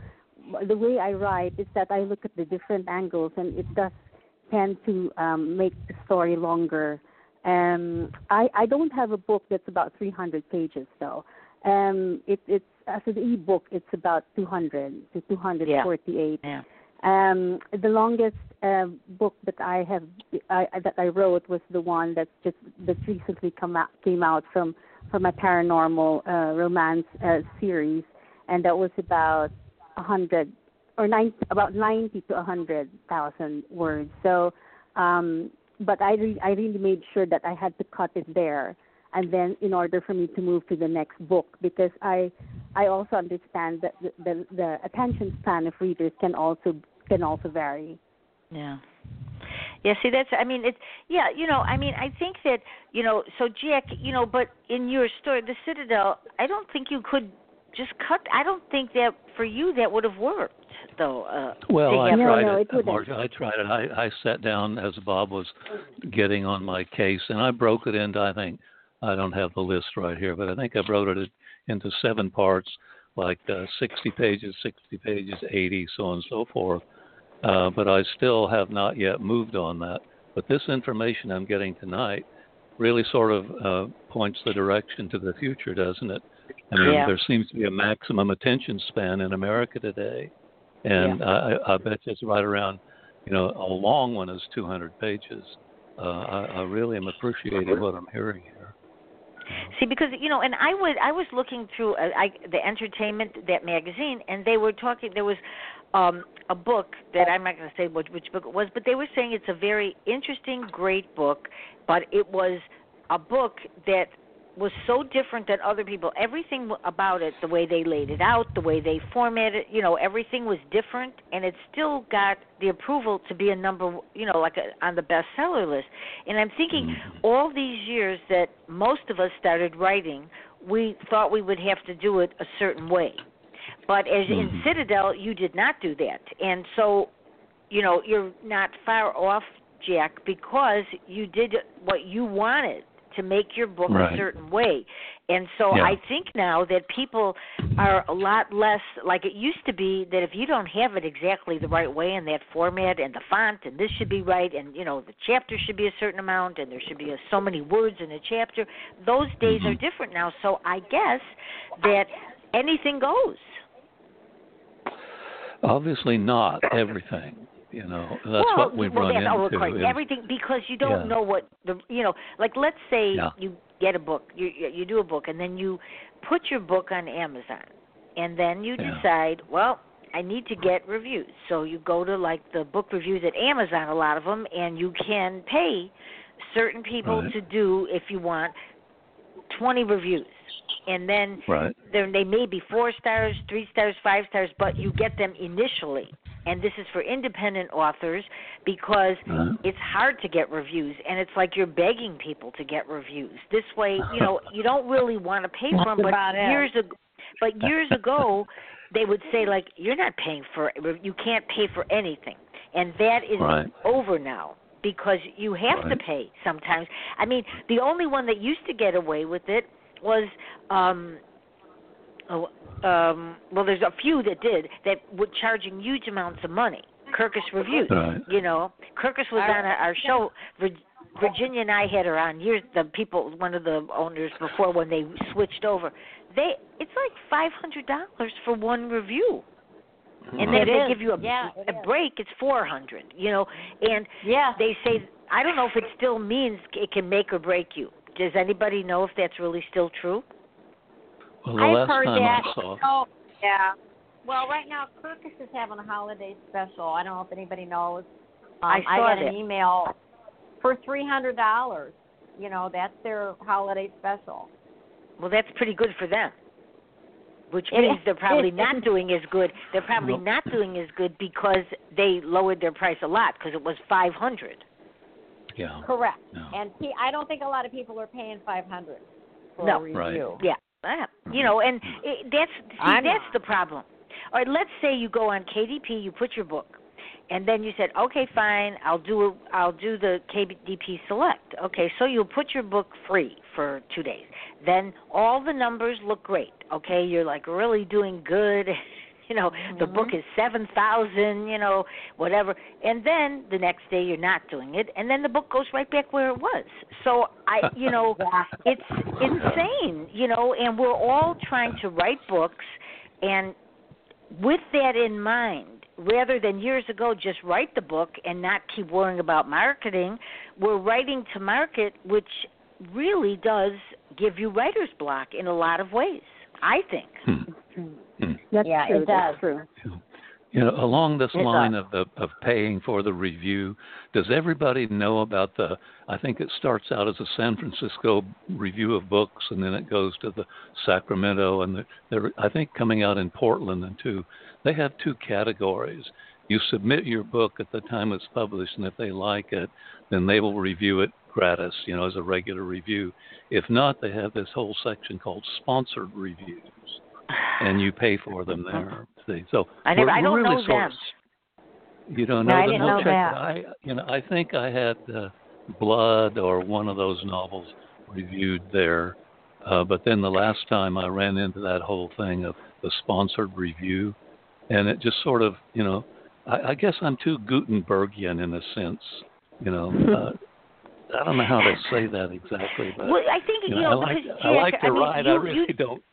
the way I write is that I look at the different angles, and it does tend to um, make the story longer. Um, I I don't have a book that's about 300 pages though. Um, it, it's as an e-book, it's about 200 to 248. Yeah. Um, the longest uh, book that I have I, that I wrote was the one that just that recently come out came out from for my paranormal uh, romance uh, series, and that was about a hundred or nine, about ninety to a hundred thousand words. So, um, but I re- I really made sure that I had to cut it there, and then in order for me to move to the next book, because I I also understand that the, the, the attention span of readers can also can also vary. Yeah. Yeah, see that's I mean it's yeah, you know, I mean I think that, you know, so Jack, you know, but in your story, the Citadel, I don't think you could just cut I don't think that for you that would have worked though. Uh well, I no, tried no, it, it Marsha. I tried it. I I sat down as Bob was getting on my case and I broke it into I think I don't have the list right here, but I think I broke it into seven parts like uh, 60 pages, 60 pages, 80, so on and so forth uh, but I still have not yet moved on that. But this information I'm getting tonight really sort of uh, points the direction to the future, doesn't it? I mean, yeah. there seems to be a maximum attention span in America today, and yeah. I, I bet it's right around, you know, a long one is 200 pages. Uh, I, I really am appreciating what I'm hearing here. See, because you know, and I was I was looking through uh, I, the entertainment that magazine, and they were talking. There was um, a book that I'm not going to say which, which book it was, but they were saying it's a very interesting, great book, but it was a book that was so different than other people. Everything about it, the way they laid it out, the way they formatted, you know, everything was different, and it still got the approval to be a number, you know, like a, on the bestseller list. And I'm thinking, Mm-hmm. all these years that most of us started writing, we thought we would have to do it a certain way. But as in Mhm. Citadel, you did not do that, and so, you know, you're not far off, Jack, because you did what you wanted to make your book Right. a certain way. And so Yeah. I think now that people are a lot less like it used to be that if you don't have it exactly the right way in that format and the font and this should be right and you know the chapter should be a certain amount and there should be a, so many words in a chapter those days are Mhm. different now so I guess that anything goes Obviously, not everything. You know, that's well, what we've well, run oh, into. of course, is- everything because you don't Yeah. know what the you know like let's say Yeah. you get a book you you you do a book and then you put your book on Amazon and then you Yeah. decide well I need to get reviews so you go to like the book reviews at Amazon a lot of them and you can pay certain people Right. to do if you want 20 reviews and then Right. there they may be four stars, three stars, five stars, but you get them initially. And this is for independent authors because Uh-huh. it's hard to get reviews and it's like you're begging people to get reviews. This way, you know, you don't really want to pay for them, but about it. years ago but years ago they would say like you're not paying for you can't pay for anything. And that is Right. over now because you have to pay sometimes. I mean, the only one that used to get away with it was um oh, um well there's a few that did that were charging huge amounts of money. Kirkus Reviews. Right. You know, Kirkus was on our, our show. Vir- Virginia and I had her on years. The people, one of the owners before when they switched over, they it's like five hundred dollars for one review. And then if they is. give you a, Yeah, a is. break, it's four hundred. You know, and Yeah. they say I don't know if it still means it can make or break you. Does anybody know if that's really still true? Well, the I've last heard time that. I saw. Oh, yeah. Well, right now Kirkus is having a holiday special. I don't know if anybody knows. Um, I saw I got that. an email for three hundred dollars. You know, that's their holiday special. Well, that's pretty good for them. Which It means is. they're probably not doing as good. They're probably Nope. not doing as good because they lowered their price a lot because it was 500. Yeah. Correct. No. And see, I don't think a lot of people are paying five hundred for No. a Right. Yeah. Ah, You know, and it, that's see, I'm that's not. the problem. All right, let's say you go on KDP, you put your book, and then you said, okay, fine, I'll do a, I'll do the KDP Select. Okay, so you'll put your book free for two days. Then all the numbers look great. Okay, you're like really doing good. You know, the book is seven thousand. You know, whatever. And then the next day you're not doing it, and then the book goes right back where it was. So I, you know, it's insane. You know, and we're all trying to write books, and with that in mind, rather than years ago just write the book and not keep worrying about marketing, we're writing to market, which really does give you writer's block in a lot of ways. I think. Hmm. Hmm. That's Yeah, true. it That's does. true. You know, along this It line does. of the of paying for the review, does everybody know about the? I think it starts out as a San Francisco review of books, and then it goes to the Sacramento, and the, they're I think coming out in Portland and two. They have two categories. You submit your book at the time it's published, and if they like it, then they will review it gratis, you know, as a regular review. If not, they have this whole section called sponsored reviews, and you pay for them there. See, so I never. I don't really know sort them. you don't No, know I them? didn't No, know check that. I, you know, I think I had uh, Blood or one of those novels reviewed there, uh, but then the last time I ran into that whole thing of the sponsored review, and it just sort of, you know, I, I guess I'm too Gutenbergian in a sense, you know. Uh, I don't know how to say that exactly, but Well, I think you you know, know, I like I like to I mean, ride. you, I really you, don't.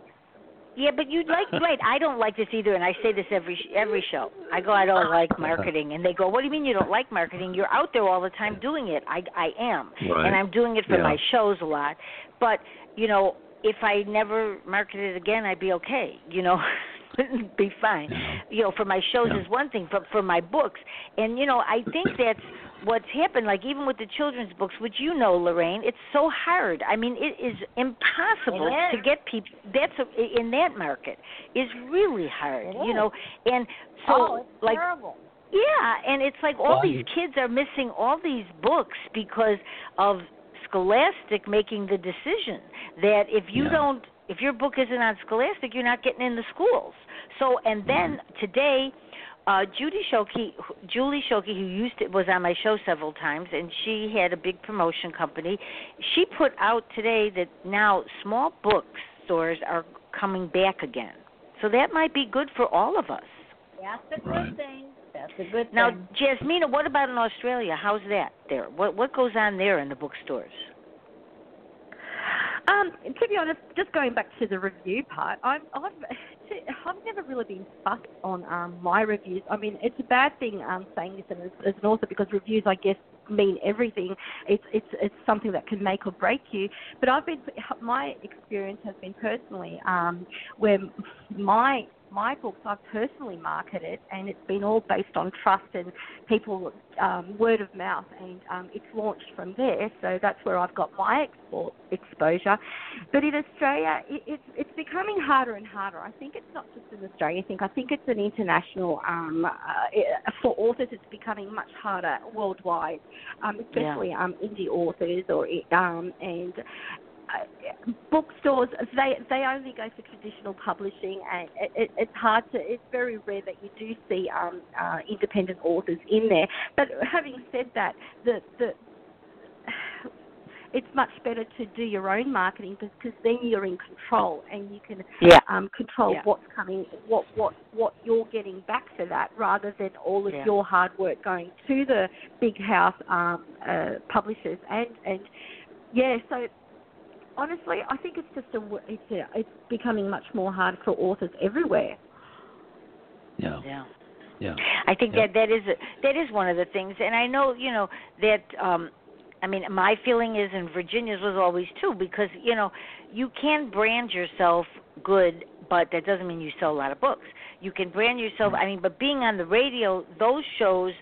Yeah, but you'd like right. I don't like this either, and I say this every sh- every show. I go, I don't like marketing, and they go, What do you mean you don't like marketing? You're out there all the time doing it. I I am, Right. and I'm doing it for Yeah. my shows a lot. But you know, if I never marketed again, I'd be okay. You know. be fine. Yeah. You know, for my shows Yeah. is one thing, but for my books, and you know, I think that's what's happened. Like even with the children's books, which you know, Lorraine, it's so hard. I mean, it is impossible It is. to get people. That's a, in that market is really hard. It you is. know, and so oh, it's like terrible. yeah, and it's like all Well, these kids are missing all these books because of Scholastic making the decision that if you Yeah. don't, if your book isn't on Scholastic, you're not getting in the schools. So, and then today, uh, Judy Shoki, Julie Shoki, who used to, was on my show several times, and she had a big promotion company. She put out today that now small bookstores are coming back again. So that might be good for all of us. That's a good Right. thing. That's a good Now, thing. Now, Jasmina, what about in Australia? How's that there? What what goes on there in the bookstores? Um, to be honest, just going back to the review part, I'm, I've I've never really been fussed on um, my reviews. I mean, it's a bad thing um, saying this as, as an author because reviews, I guess, mean everything. It's it's it's something that can make or break you. But I've been my experience has been personally um, where my my books I've personally marketed, and it's been all based on trust and people um, word of mouth, and um, it's launched from there. So that's where I've got my export exposure. But in Australia, it, it's it's becoming harder and harder. I think it's not just in Australia. I think I think it's an international um, uh, for authors. It's becoming much harder worldwide, um, especially um, indie authors or um, and bookstores they they only go for traditional publishing and it, it, it's hard to it's very rare that you do see um, uh, independent authors in there but having said that the the it's much better to do your own marketing because then you're in control and you can Yeah. um, control Yeah. what's coming, what what what you're getting back for that, rather than all of Yeah. your hard work going to the big house um, uh, publishers and and yeah. So honestly, I think it's just a w- it's a, it's becoming much more hard for authors everywhere. Yeah. Yeah. Yeah. I think Yeah. that that is a, that is one of the things, and I know you know that. um I mean, my feeling is, and Virginia's was always too, because you know, you can brand yourself good, but that doesn't mean you sell a lot of books. You can brand yourself. I mean, but being on the radio, those shows,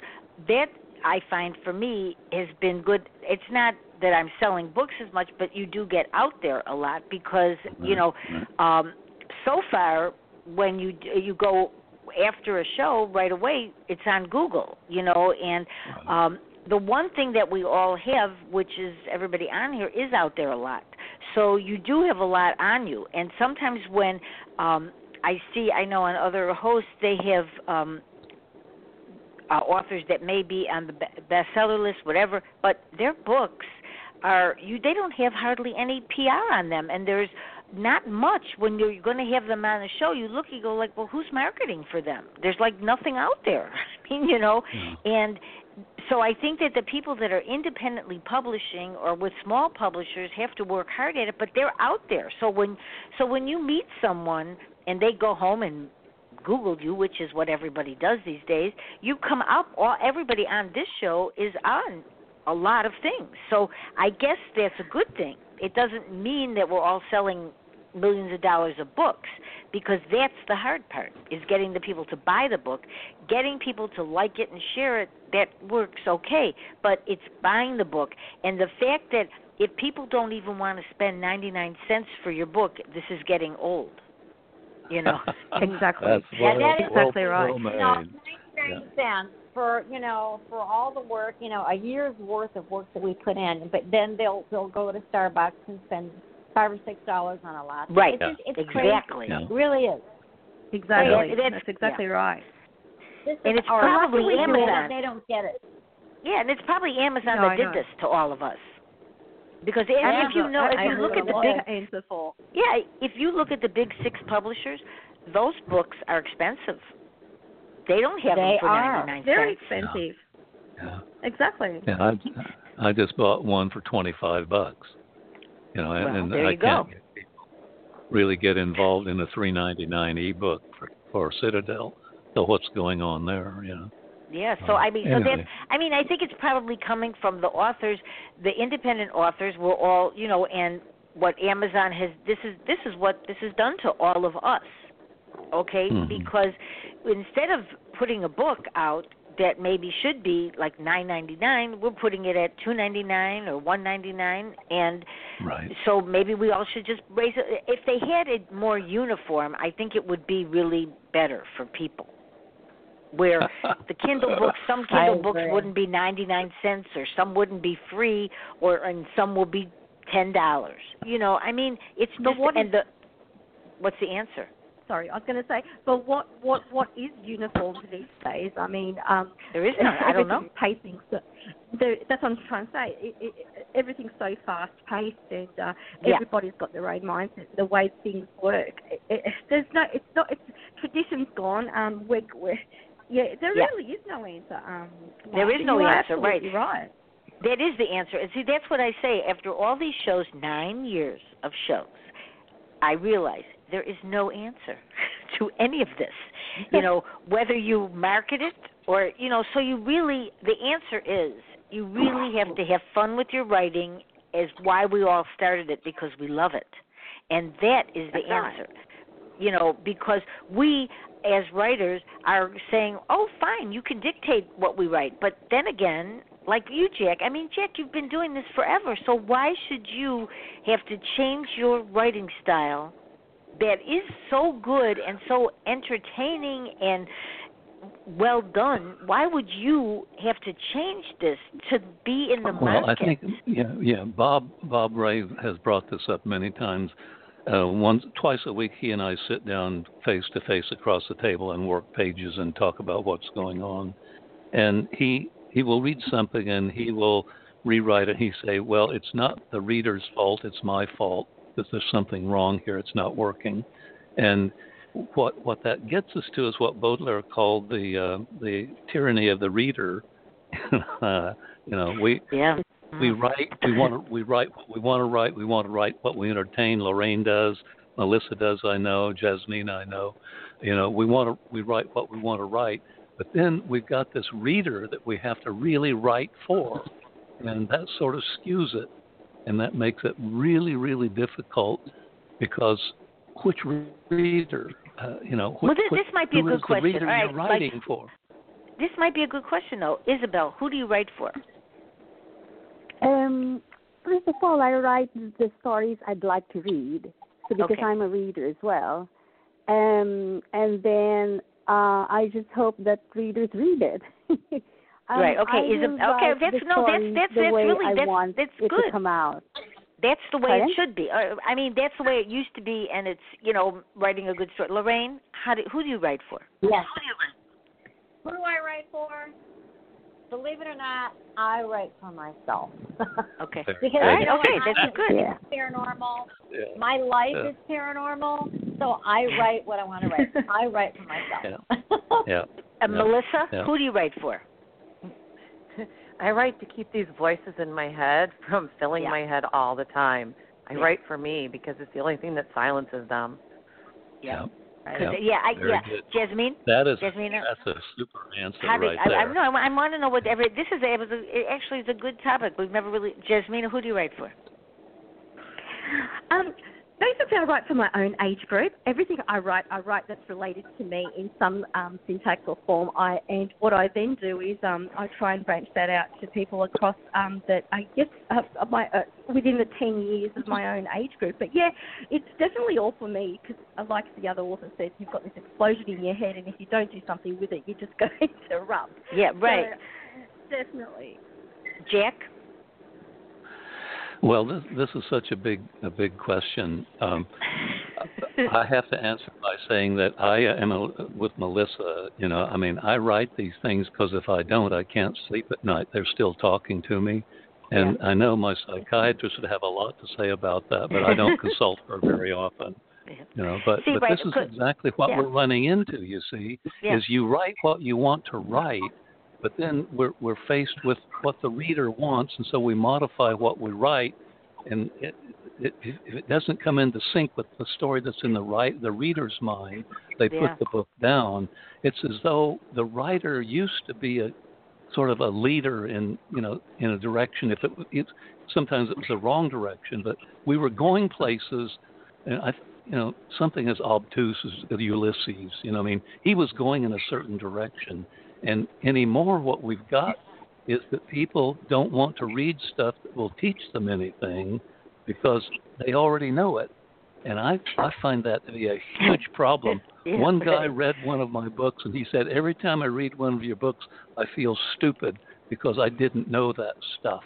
that I find for me has been good. It's not that I'm selling books as much, but you do get out there a lot because you know, um, so far when you you go after a show right away, it's on Google, you know, and um, the one thing that we all have, which is everybody on here, is out there a lot. So you do have a lot on you, and sometimes when um, I see, I know on other hosts they have um, uh, authors that may be on the be- bestseller list, whatever, but their books are you. They don't have hardly any PR on them, and there's not much when you're going to have them on the show. You look, you go like, well, who's marketing for them? There's like nothing out there. I mean, you know, and so I think that the people that are independently publishing or with small publishers have to work hard at it, but they're out there. So when so when you meet someone and they go home and Googled you, which is what everybody does these days, you come up. All everybody on this show is on a lot of things. So I guess that's a good thing it doesn't mean that we're all selling millions of dollars of books because that's the hard part is getting the people to buy the book getting people to like it and share it that works okay but it's buying the book and the fact that if people don't even want to spend 99 cents for your book this is getting old you know exactly That's Yeah, well, that is exactly well, right. well. No, ninety nine cents for you know for all the work, you know, a year's worth of work that we put in. But then they'll they'll go to Starbucks and spend five or six dollars on a latte. Right. It's, just, it's exactly crazy. Yeah. It really is. Exactly. Yeah, that's- That's exactly right. This And is it's probably we it, Amazon. They don't get it. yeah and it's probably amazon No, that I did know. this to all of us because if, if you know a- if you look at the big to answer for. Yeah, if you look at the big six publishers, those books are expensive. They don't have They them for are. 99 Very cents. expensive. Yeah. Exactly. Yeah, I I just bought one for twenty five bucks. You know, and, Well, and there I you can't go. get people really get involved in a three ninety nine ebook for, for Citadel. So what's going on there? You know. Yeah, so I mean, so Anyway. that's I mean, I think it's probably coming from the authors, the independent authors were all, you know, and what Amazon has this is this is what this has done to all of us. Okay? Mhm. Because instead of putting a book out that maybe should be like 9.99, we're putting it at 2.99 or 1.99 and Right. so maybe we all should just raise it. If they had it more uniform, I think it would be really better for people. Where the Kindle books, some Kindle books wouldn't be ninety nine cents, or some wouldn't be free, or and some will be ten dollars. You know, I mean, it's But just what and is- the what's the answer? Sorry, I was going to say, but what what what is uniform these days? I mean, um, There is none. I don't know. Pacing, so there, that's what I'm trying to say. It, it, everything's so fast paced, and uh, Yeah. everybody's got their own mindset, the way things work. It, it, there's no, it's not, it's tradition's gone. Um, we're, we're yeah, there Yeah. really is no answer. Um, There is no answer, right. right. That is the answer. And see, that's what I say. After all these shows, nine years of shows, I realize there is no answer to any of this. You know, whether you market it or, you know, so you really, the answer is you really have to have fun with your writing, is why we all started it because we love it. And that is the That's right. answer. You know, because we as writers are saying, "Oh, fine, you can dictate what we write." But then again, like you, Jack. I mean, Jack, you've been doing this forever. So why should you have to change your writing style that is so good and so entertaining and well done? Why would you have to change this to be in the Well, market? Well, I think yeah, yeah. Bob Bob Ray has brought this up many times. Uh, once, twice a week, he and I sit down face to face across the table and work pages and talk about what's going on. And he he will read something and he will rewrite it. He say, "Well, it's not the reader's fault; it's my fault that there's something wrong here. It's not working." And what what that gets us to is what Baudelaire called the uh, the tyranny of the reader. uh, you know, we yeah. we write we want to we write what we want to write we want to write what we entertain lorraine does melissa does i know jasmine i know you know we want to we write what we want to write but then we've got this reader that we have to really write for and that sort of skews it and that makes it really really difficult because which reader uh, you know Well, which, this- this might be a good the question. reader All right, you're like- writing for This might be a good question, though. Isobelle, who do you write for? Um, first of all, I write the stories I'd like to read, so because Okay. I'm a reader as well. Um, and then uh, I just hope that readers read it. um, Right, okay, I is it- okay, that's- no, that's- that's- that's really- that's- that's good. to come out. That's the way Pardon? it should be. Uh, I mean, that's the way it used to be, and it's you know writing a good story. Lorraine, how do who do you write for? Yes. Who do I write for? Believe it or not, I write for myself. Okay. Very because All right, you know okay, what? that's I'm good. Yeah. paranormal. yeah. My life Yeah. is paranormal, so I write what I want to write. I write for myself. yeah Uh, Yeah. Melissa, Yeah. who do you write for? I write to keep these voices in my head from filling Yeah. my head all the time. I Yeah. write for me because it's the only thing that silences them. yeah Because Yeah, yeah, I, yeah. good. Jasmine, That is Jasmine, uh, that's a super answer how do right I, there. I, no, I, I want to know what every. This is a, it was a, it actually is a good topic. We've never really. Jasmine, who do you write for? Um, basically, I write for my own age group. Everything I write, I write that's related to me in some um, syntax or form. I and what I then do is um, I try and branch that out to people across um, that I guess uh, my uh, within the ten years of my own age group. But yeah, it's definitely all for me because, uh, like the other author said, you've got this explosion in your head, and if you don't do something with it, you're just going to erupt. Yeah, right. So, definitely. Jack. Well, this this is such a big a big question. Um, I have to answer by saying that I am a, with Melissa. You know, I mean, I write these things because if I don't, I can't sleep at night. They're still talking to me, and Yeah. I know my psychiatrist would have a lot to say about that, but I don't consult her very often. You know, but See, but right, this is exactly what yeah. we're running into. You see, Yeah. is you write what you want to write, but then we're we're faced with what the reader wants, and so we modify what we write, and it, it, if it doesn't come into sync with the story that's in the right the reader's mind, they Yeah. put the book down. It's as though the writer used to be a sort of a leader in you know in a direction. If it, it sometimes it was the wrong direction, but we were going places, and I you know something as obtuse as Ulysses. You know, I mean, he was going in a certain direction, and anymore what we've got is that people don't want to read stuff that will teach them anything because they already know it. And I I find that to be a huge problem. Yeah, one guy read one of my books and he said every time I read one of your books I feel stupid because I didn't know that stuff.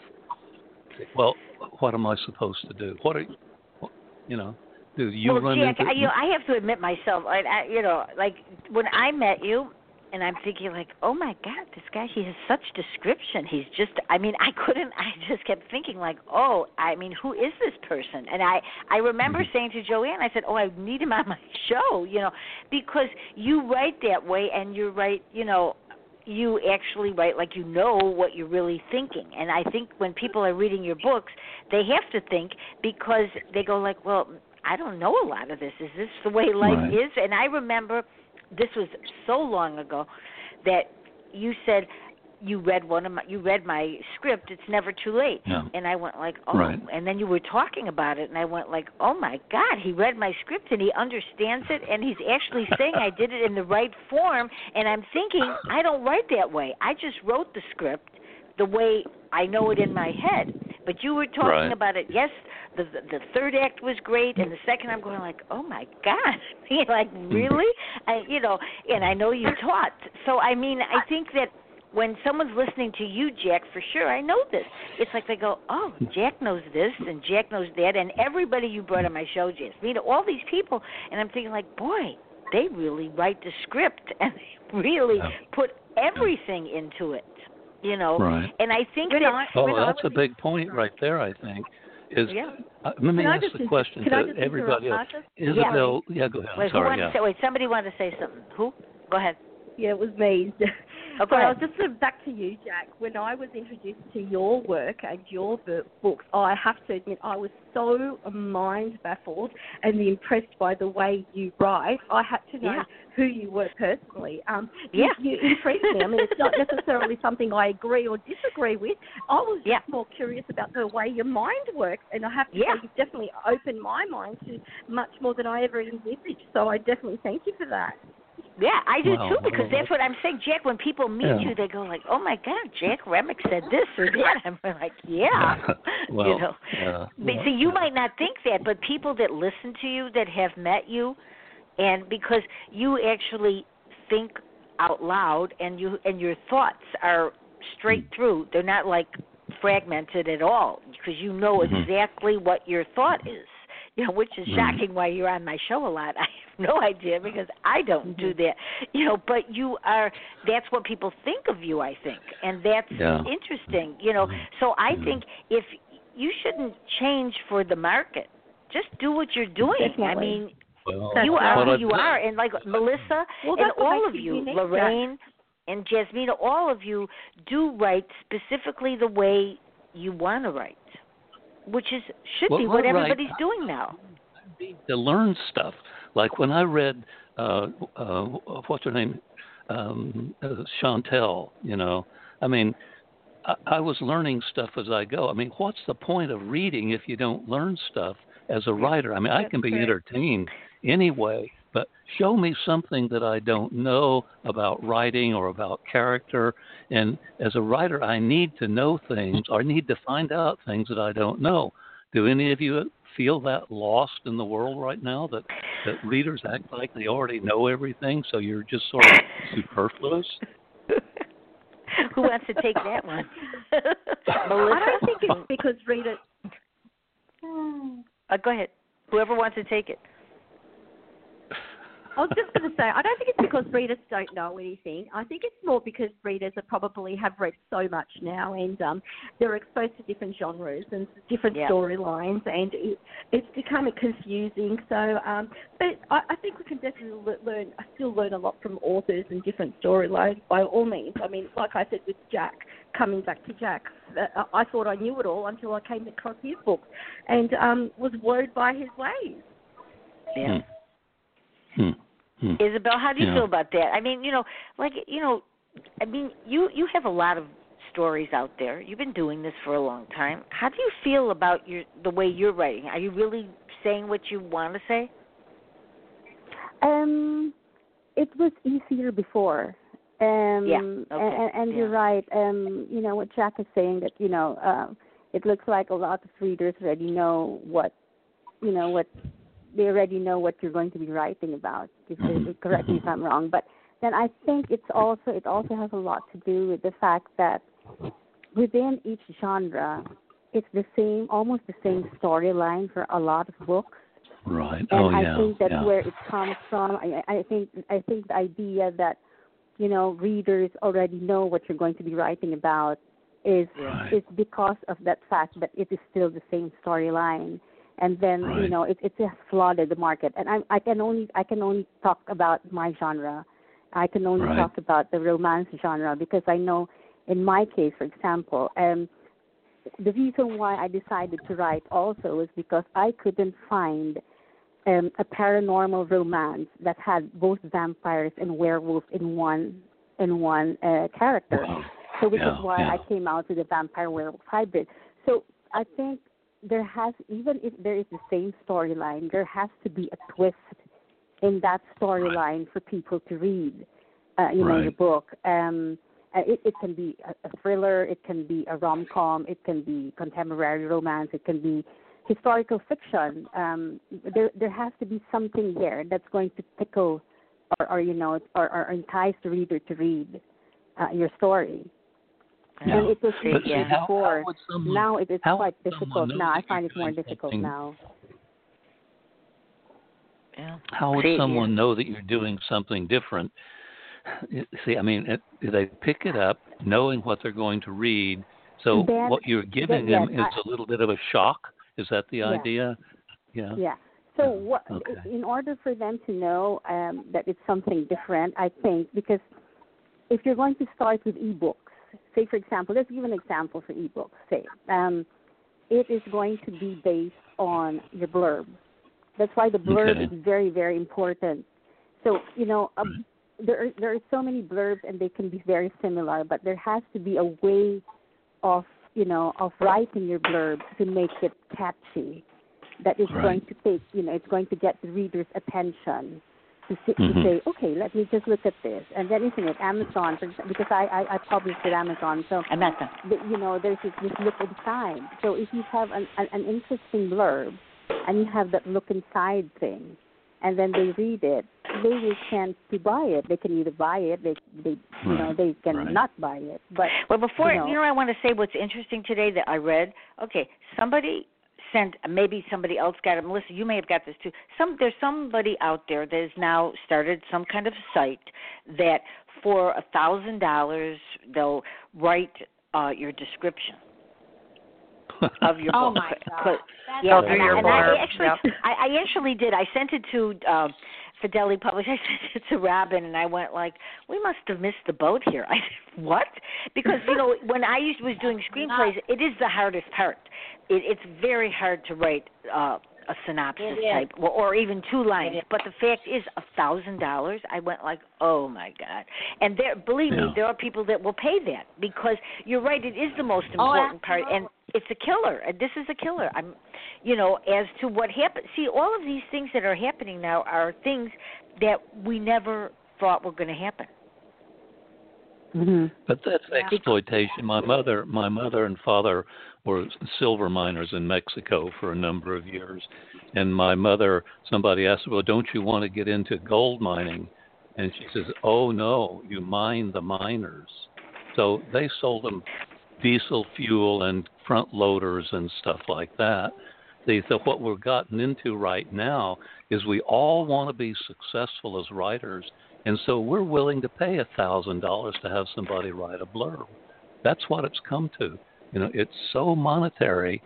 Well, what am I supposed to do? What are you, what- you know? Do you well, run Jack, into? I, you know, I have to admit myself, I, I, you know, like when I met you, and I'm thinking like, oh my God, this guy, he has such description. He's just, I mean, I couldn't, I just kept thinking like, oh, I mean, who is this person? And I, I remember Mm-hmm. saying to Joanne, I said, oh, I need him on my show, you know, because you write that way, and you write, you know, you actually write like you know what you're really thinking. And I think when people are reading your books, they have to think because they go like, well, I don't know a lot of this. Is this the way life Right. is? And I remember this was so long ago that you said you read one of my you read my script it's never too late Yeah. and i went like oh Right. and then you were talking about it and i went like oh my god he read my script and he understands it and he's actually saying i did it in the right form and i'm thinking i don't write that way i just wrote the script the way i know it in my head but you were talking Right. about it. Yes the the third act was great and the second i'm going like oh my god You're like mm-hmm. really? I you know and i know you taught. So i mean i think that when someone's listening to you, Jack, for sure, I know this. It's like they go, "Oh, Jack knows this, and Jack knows that," and everybody you brought on my show, Jasmine, all these people, and I'm thinking, like, boy, they really write the script and they really put everything into it, you know. Right. And I think When that I- Oh, when I that's a big point right there. I think is. Yeah. Uh, let me Can ask the question to everybody else. Martha? Isobelle, yeah, go ahead. Wait, Sorry, yeah. say? Wait, somebody wanted to say something. Who? Go ahead. Yeah, it was me. Oh, go Well, ahead. just sort of back to you, Jack. When I was introduced to your work and your books, I have to admit I was so mind baffled and impressed by the way you write. I had to know Yeah. who you were personally. Um, Yeah. you, you intrigued me. I mean, it's not necessarily something I agree or disagree with. I was just Yeah. more curious about the way your mind works, and I have to Yeah. say, you've definitely opened my mind to much more than I ever envisaged. So I definitely thank you for that. Yeah, I do too because that's what I'm saying, Jack. When people meet Yeah. you, they go like, "Oh my God, Jack Remick said this or that." I'm like, "Yeah." well, you know. yeah. But see, you might not think that, but people that listen to you that have met you, and because you actually think out loud, and you and your thoughts are straight Hmm. through. They're not like fragmented at all because you know Mhm. exactly what your thought is. You know, which is Mhm. shocking why you're on my show a lot. I have no idea because I don't do that. You know, but you are that's what people think of you, I think. And that's Yeah. interesting, you know. So I Mhm. think if you shouldn't change for the market. Just do what you're doing. I mean, Well, you are who you done- are, and like Melissa Well, and all of you you, unique, Jack. Lorraine and Jasmina, all of you do write specifically the way you want to write, which is should Well, be what write- everybody's doing now. to learn stuff. Like when I read, uh, uh, what's her name, um, uh, Chantel. You know, I mean, I, I was learning stuff as I go. I mean, what's the point of reading if you don't learn stuff as a writer? I mean, I can be entertained anyway, but show me something that I don't know about writing or about character. And as a writer, I need to know things or I need to find out things that I don't know. Do any of you feel that lost in the world right now that that readers act like they already know everything, so you're just sort of superfluous? Who wants to take that one? Melissa? I don't think it's because readers. Uh, go ahead. Whoever wants to take it. I was just going to say, I don't think it's because readers don't know anything. I think it's more because readers are probably have read so much now, and um, they're exposed to different genres and different Yeah. storylines, and it, it's becoming confusing. So, um, but I, I think we can definitely learn. I still learn a lot from authors and different storylines. By all means, I mean, like I said with Jack, coming back to Jack, uh, I thought I knew it all until I came across his book, and um, was wowed by his ways. Yeah. Hmm. Hmm. Isobelle, how do you Yeah. feel about that? I mean, you know, like you know, I mean, you you have a lot of stories out there. You've been doing this for a long time. How do you feel about your the way you're writing? Are you really saying what you want to say? Um, it was easier before. Um, Yeah, and, okay, and, and you're right. Um, you know what Jack is saying that you know uh, it looks like a lot of readers already know what you know what they already know what you're going to be writing about. If, if, mm-hmm. correct me if I'm wrong, but then I think it's also it also has a lot to do with the fact that within each genre, it's the same, almost the same storyline for a lot of books. Right. And oh I yeah. think that's yeah. where it comes from. I, I think I think the idea that you know readers already know what you're going to be writing about is Right. is because of that fact that it is still the same storyline. And then you know it, it has flooded the market. And I, I can only I can only talk about my genre. I can only Right. talk about the romance genre because I know in my case, for example, um, the reason why I decided to write also is because I couldn't find um, a paranormal romance that had both vampires and werewolf in one in one uh, character. Wow. So which Yeah, is why yeah. I came out with the vampire werewolf hybrid. So I think there has even if there is the same storyline, there has to be a twist in that storyline for people to read. Uh, you know, Right. the book. Um, uh, it, it can be a, a thriller, it can be a rom com, it can be contemporary romance, it can be historical fiction. Um, there there has to be something there that's going to tickle or, or you know or, or entice the reader to read uh, your story. Yeah. And it was But see, easier how- how before. would someone- now it is how quite difficult. Now I find you're it more difficult something- now. Yeah. How would See, someone yeah. know that you're doing something different? See, I mean, it, they pick it up knowing what they're going to read. So Then- what you're giving then, them yes, is a little bit of a shock. Is that the Yeah. idea? Yeah. Yeah. So what Okay. in order for them to know um, that it's something different, I think because if you're going to start with ebooks, say for example, let's give an example for ebooks. Say um, it is going to be based on your blurb. That's why the blurb Okay. is very very important. So you know. Um, there are, there are so many blurbs and they can be very similar, but there has to be a way of you know of writing your blurb to make it catchy that is Right. going to take you know it's going to get the reader's attention to, see, Mhm. to say okay let me just look at this and then isn't it Amazon because I, I I publish with Amazon so I'm not the, you know there's this, this look inside so if you have an, an an interesting blurb and you have that look inside thing and then they read it they will tend to buy it they can either buy it they they you know they can Right. not buy it but Well, before you know, you know, I want to say what's interesting today that I read. Okay, somebody sent. Maybe somebody else got it. Melissa, you may have got this too. Some there's somebody out there that has now started some kind of site that for a thousand dollars they'll write uh your description of your Oh book. my God. But- That's yeah, Go and, your I, and I actually, yep. I, I actually did. I sent it to uh, Fideli Publishing. I sent it to Robin, and I went like, "We must have missed the boat here." I said, "What?" Because you know, when I used was doing screenplays, it is the hardest part. It, it's very hard to write uh, a synopsis type or, or even two lines. But the fact is, a thousand dollars. I went like, oh my god! And there, believe Yeah. me, there are people that will pay that because you're right. It is the most Oh, important part, and it's a killer. This is a killer. I'm, you know, as to what happened. See, all of these things that are happening now are things that we never thought were going to happen. hmm But that's exploitation. My mother, my mother and father were silver miners in Mexico for a number of years, and my mother. Somebody asked, "Well, don't you want to get into gold mining?" And she says, "Oh no, you mine the miners." So they sold them diesel fuel and front loaders and stuff like that. They so what we've gotten into right now is we all want to be successful as writers, and so we're willing to pay a thousand dollars to have somebody write a blurb. That's what it's come to. You know, it's so monetary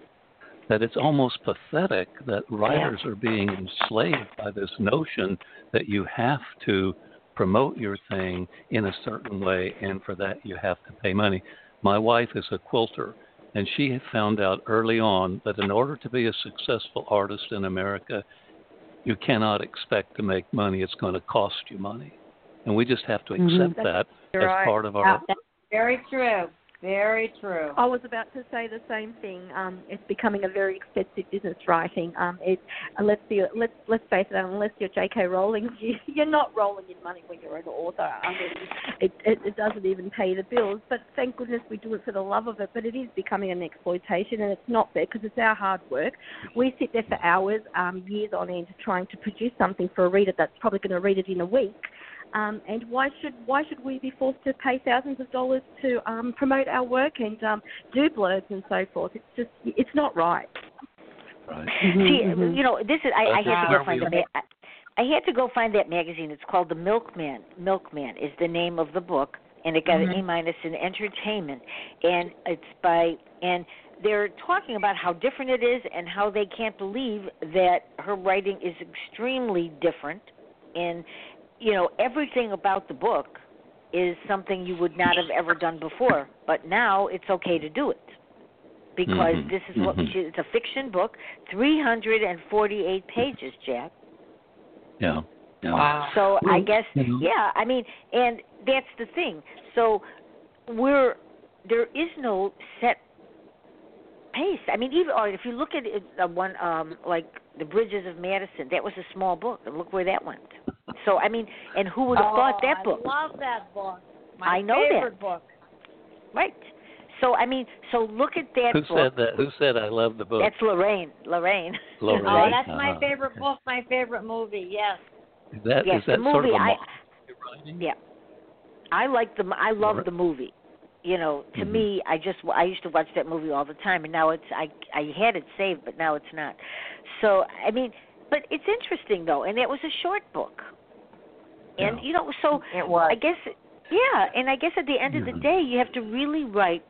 that it's almost pathetic that writers are being enslaved by this notion that you have to promote your thing in a certain way, and for that you have to pay money. My wife is a quilter, and she found out early on that in order to be a successful artist in America, you cannot expect to make money. It's going to cost you money. And we just have to Mhm. accept that as right. part of our Yeah, that's very true. Very true. I was about to say the same thing. Um, it's becoming a very expensive business writing. Um, it, let's be let's let's face it. Unless you're J.K. Rowling, you, you're not rolling in money when you're an author. I mean, it, it it doesn't even pay the bills. But thank goodness we do it for the love of it. But it is becoming an exploitation, and it's not fair because it's our hard work. We sit there for hours, um, years on end, trying to produce something for a reader that's probably going to read it in a week. Um, and why should why should we be forced to pay thousands of dollars to um, promote our work and um, do blurbs and so forth? It's just it's not right. right. See, Mhm. you know, this is I, I had to go find the ma- I I had to go find that magazine. It's called The Milkman. Milkman is the name of the book, and it got an A minus in entertainment, and it's by and they're talking about how different it is and how they can't believe that her writing is extremely different, and you know everything about the book is something you would not have ever done before, but now it's okay to do it because Mhm, this is what mhm. she, it's a fiction book, 348 pages, Jack. Yeah. yeah. Wow. So I guess you know. yeah, I mean, and that's the thing. So we're there is no set pace. I mean, even or if you look at it, uh, one um like the Bridges of Madison, that was a small book, and look where that went. So I mean, and who would have bought that book? Oh, I love that book. My I know that. book. Right. So I mean, so look at that Who book. said that? Who said I love the book? That's Lorraine. Lorraine. Lorraine. Oh, that's my Uh-huh. favorite book. My favorite movie. Yes. Is that yes, is that the movie. sort of a I. Yeah, I like the. I love Right. the movie. You know, to Mhm. me, I just I used to watch that movie all the time, and now it's I I had it saved, but now it's not. So I mean, but it's interesting though, and it was a short book, and Yeah. you know, so It was. I guess yeah, and I guess at the end of the day, you have to really write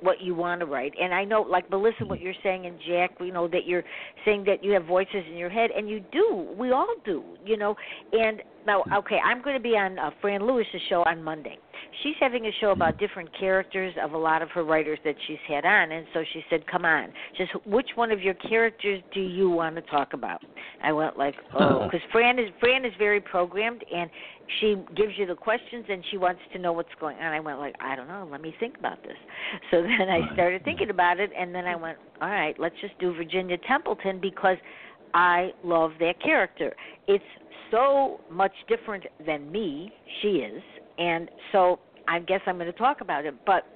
what you want to write. And I know, like Melissa, what you're saying, and Jack, you know, that you're saying that you have voices in your head, and you do. We all do, you know. And now, okay, I'm going to be on uh, Fran Lewis's show on Monday. She's having a show about different characters of a lot of her writers that she's had on, and so she said, "Come on, just which one of your characters do you want to talk about?" I went like, "Oh," because Fran is Fran is very programmed, and she gives you the questions, and she wants to know what's going on. I went like, "I don't know. Let me think about this." So then I started thinking about it, and then I went, "All right, let's just do Virginia Templeton because I love that character. It's so much different than me. She is, and so I guess I'm going to talk about it. But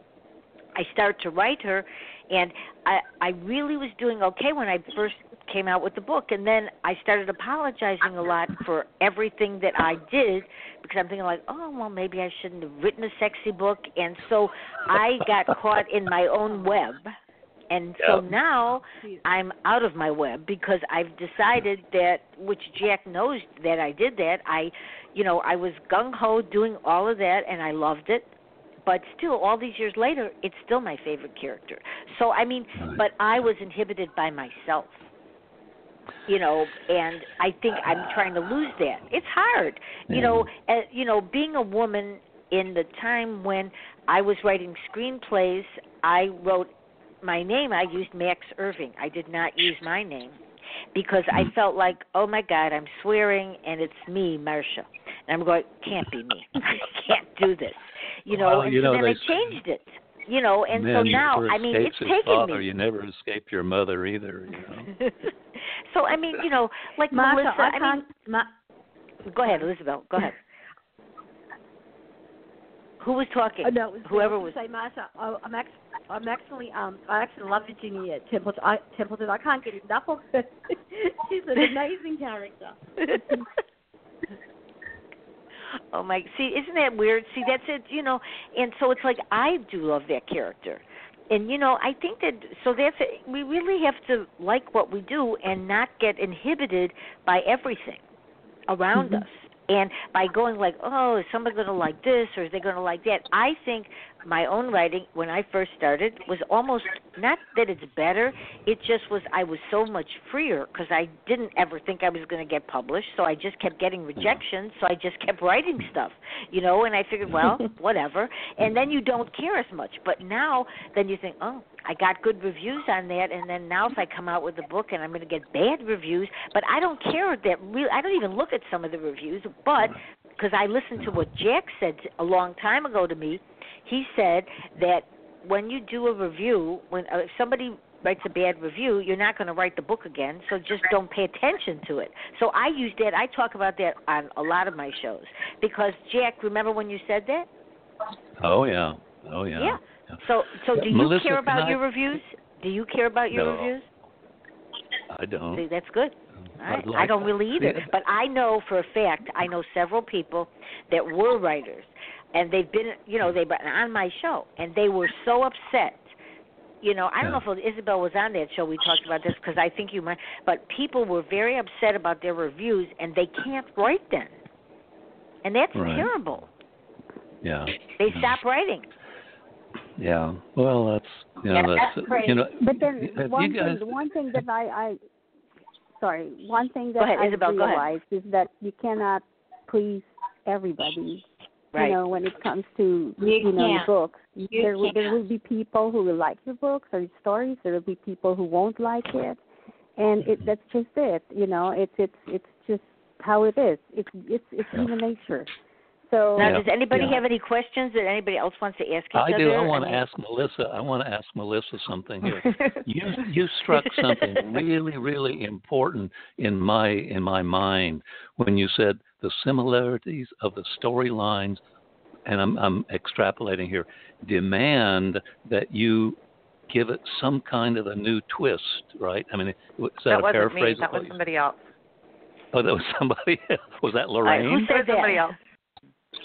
I start to write her, and I I really was doing okay when I first came out with the book, and then I started apologizing a lot for everything that I did because I'm thinking like, oh well, maybe I shouldn't have written a sexy book, and so I got caught in my own web. And so now I'm out of my web because I've decided that, which Jack knows that I did that. I, you know, I was gung ho doing all of that, and I loved it. But still, all these years later, it's still my favorite character. So I mean, Right. but I was inhibited by myself. You know, and I think I'm trying to lose that. It's hard. You know, uh, you know, being a woman in the time when I was writing screenplays, I wrote my name. I used Max Irving. I did not use my name because I Mm. felt like, oh my God, I'm swearing and it's me, Marsha, and I'm going, can't be me. I can't do this, you know. Well, and you so know, then they I s- changed it, you know, and so now, I mean, it's his taken father. me. You never escape your mother either. You know. so I mean, you know, like Marsha, Melissa. I I can't. Ma- mean, go ahead, Elizabeth. Go ahead. Who was talking? Oh, no, it was Whoever was. Say, Marsha, I, I'm actually, I'm actually, um, I actually love Virginia Templeton. I, Templeton. I can't get enough of her. She's an amazing character. oh my! See, isn't that weird? See, that's it. You know, and so it's like I do love that character, and you know, I think that so that's it. We really have to like what we do and not get inhibited by everything around Mhm. us. And by going like, oh, is somebody going to like this or is they going to like that? I think my own writing when I first started was almost not that it's better. It just was I was so much freer because I didn't ever think I was going to get published, so I just kept getting rejections. So I just kept writing stuff, you know. And I figured, well, whatever. And then you don't care as much. But now, then you think, oh, I got good reviews on that, and then now if I come out with a book and I'm going to get bad reviews, but I don't care that real. I don't even look at some of the reviews, but because I listened to what Jack said a long time ago to me, he said that when you do a review, when uh, if somebody writes a bad review, you're not going to write the book again, so just don't pay attention to it. So I use that. I talk about that on a lot of my shows because Jack, remember when you said that? Oh yeah. Oh yeah. Yeah. So, so do you Melissa, care about I- your reviews? Do you care about your No. reviews? I don't. See, that's good. Right. I'd I don't really either, it. but I know for a fact I know several people that were writers, and they've been, you know, they've been on my show, and they were so upset. You know, I don't know if Isobelle was on that show. We talked about this because I think you might, but people were very upset about their reviews, and they can't write them, and that's Right. terrible. Yeah. They yeah. stop writing. Yeah. Well, that's you know Yeah, that's, that's crazy. you know. But then one guys, thing, one thing that I, I, sorry, one thing that Go ahead, I Isobelle, realized is that you cannot please everybody. Right. You know, when it comes to You know can't. books, You there will, there will be people who will like your books or your stories. There will be people who won't like it, and it mm-hmm. that's just it. You know, it's it's it's just how it is. It's it's it's human nature. So Now, Yeah. does anybody Yeah. have any questions that anybody else wants to ask each I other? do. I want to mean- ask Melissa. I want to ask Melissa something here. you you struck something really really important in my in my mind when you said the similarities of the storylines and I'm I'm extrapolating here demand that you give it some kind of a new twist right I mean is that, that a wasn't paraphrase me. That was somebody else. oh that was somebody else. was that All right, Lorraine who said That somebody else.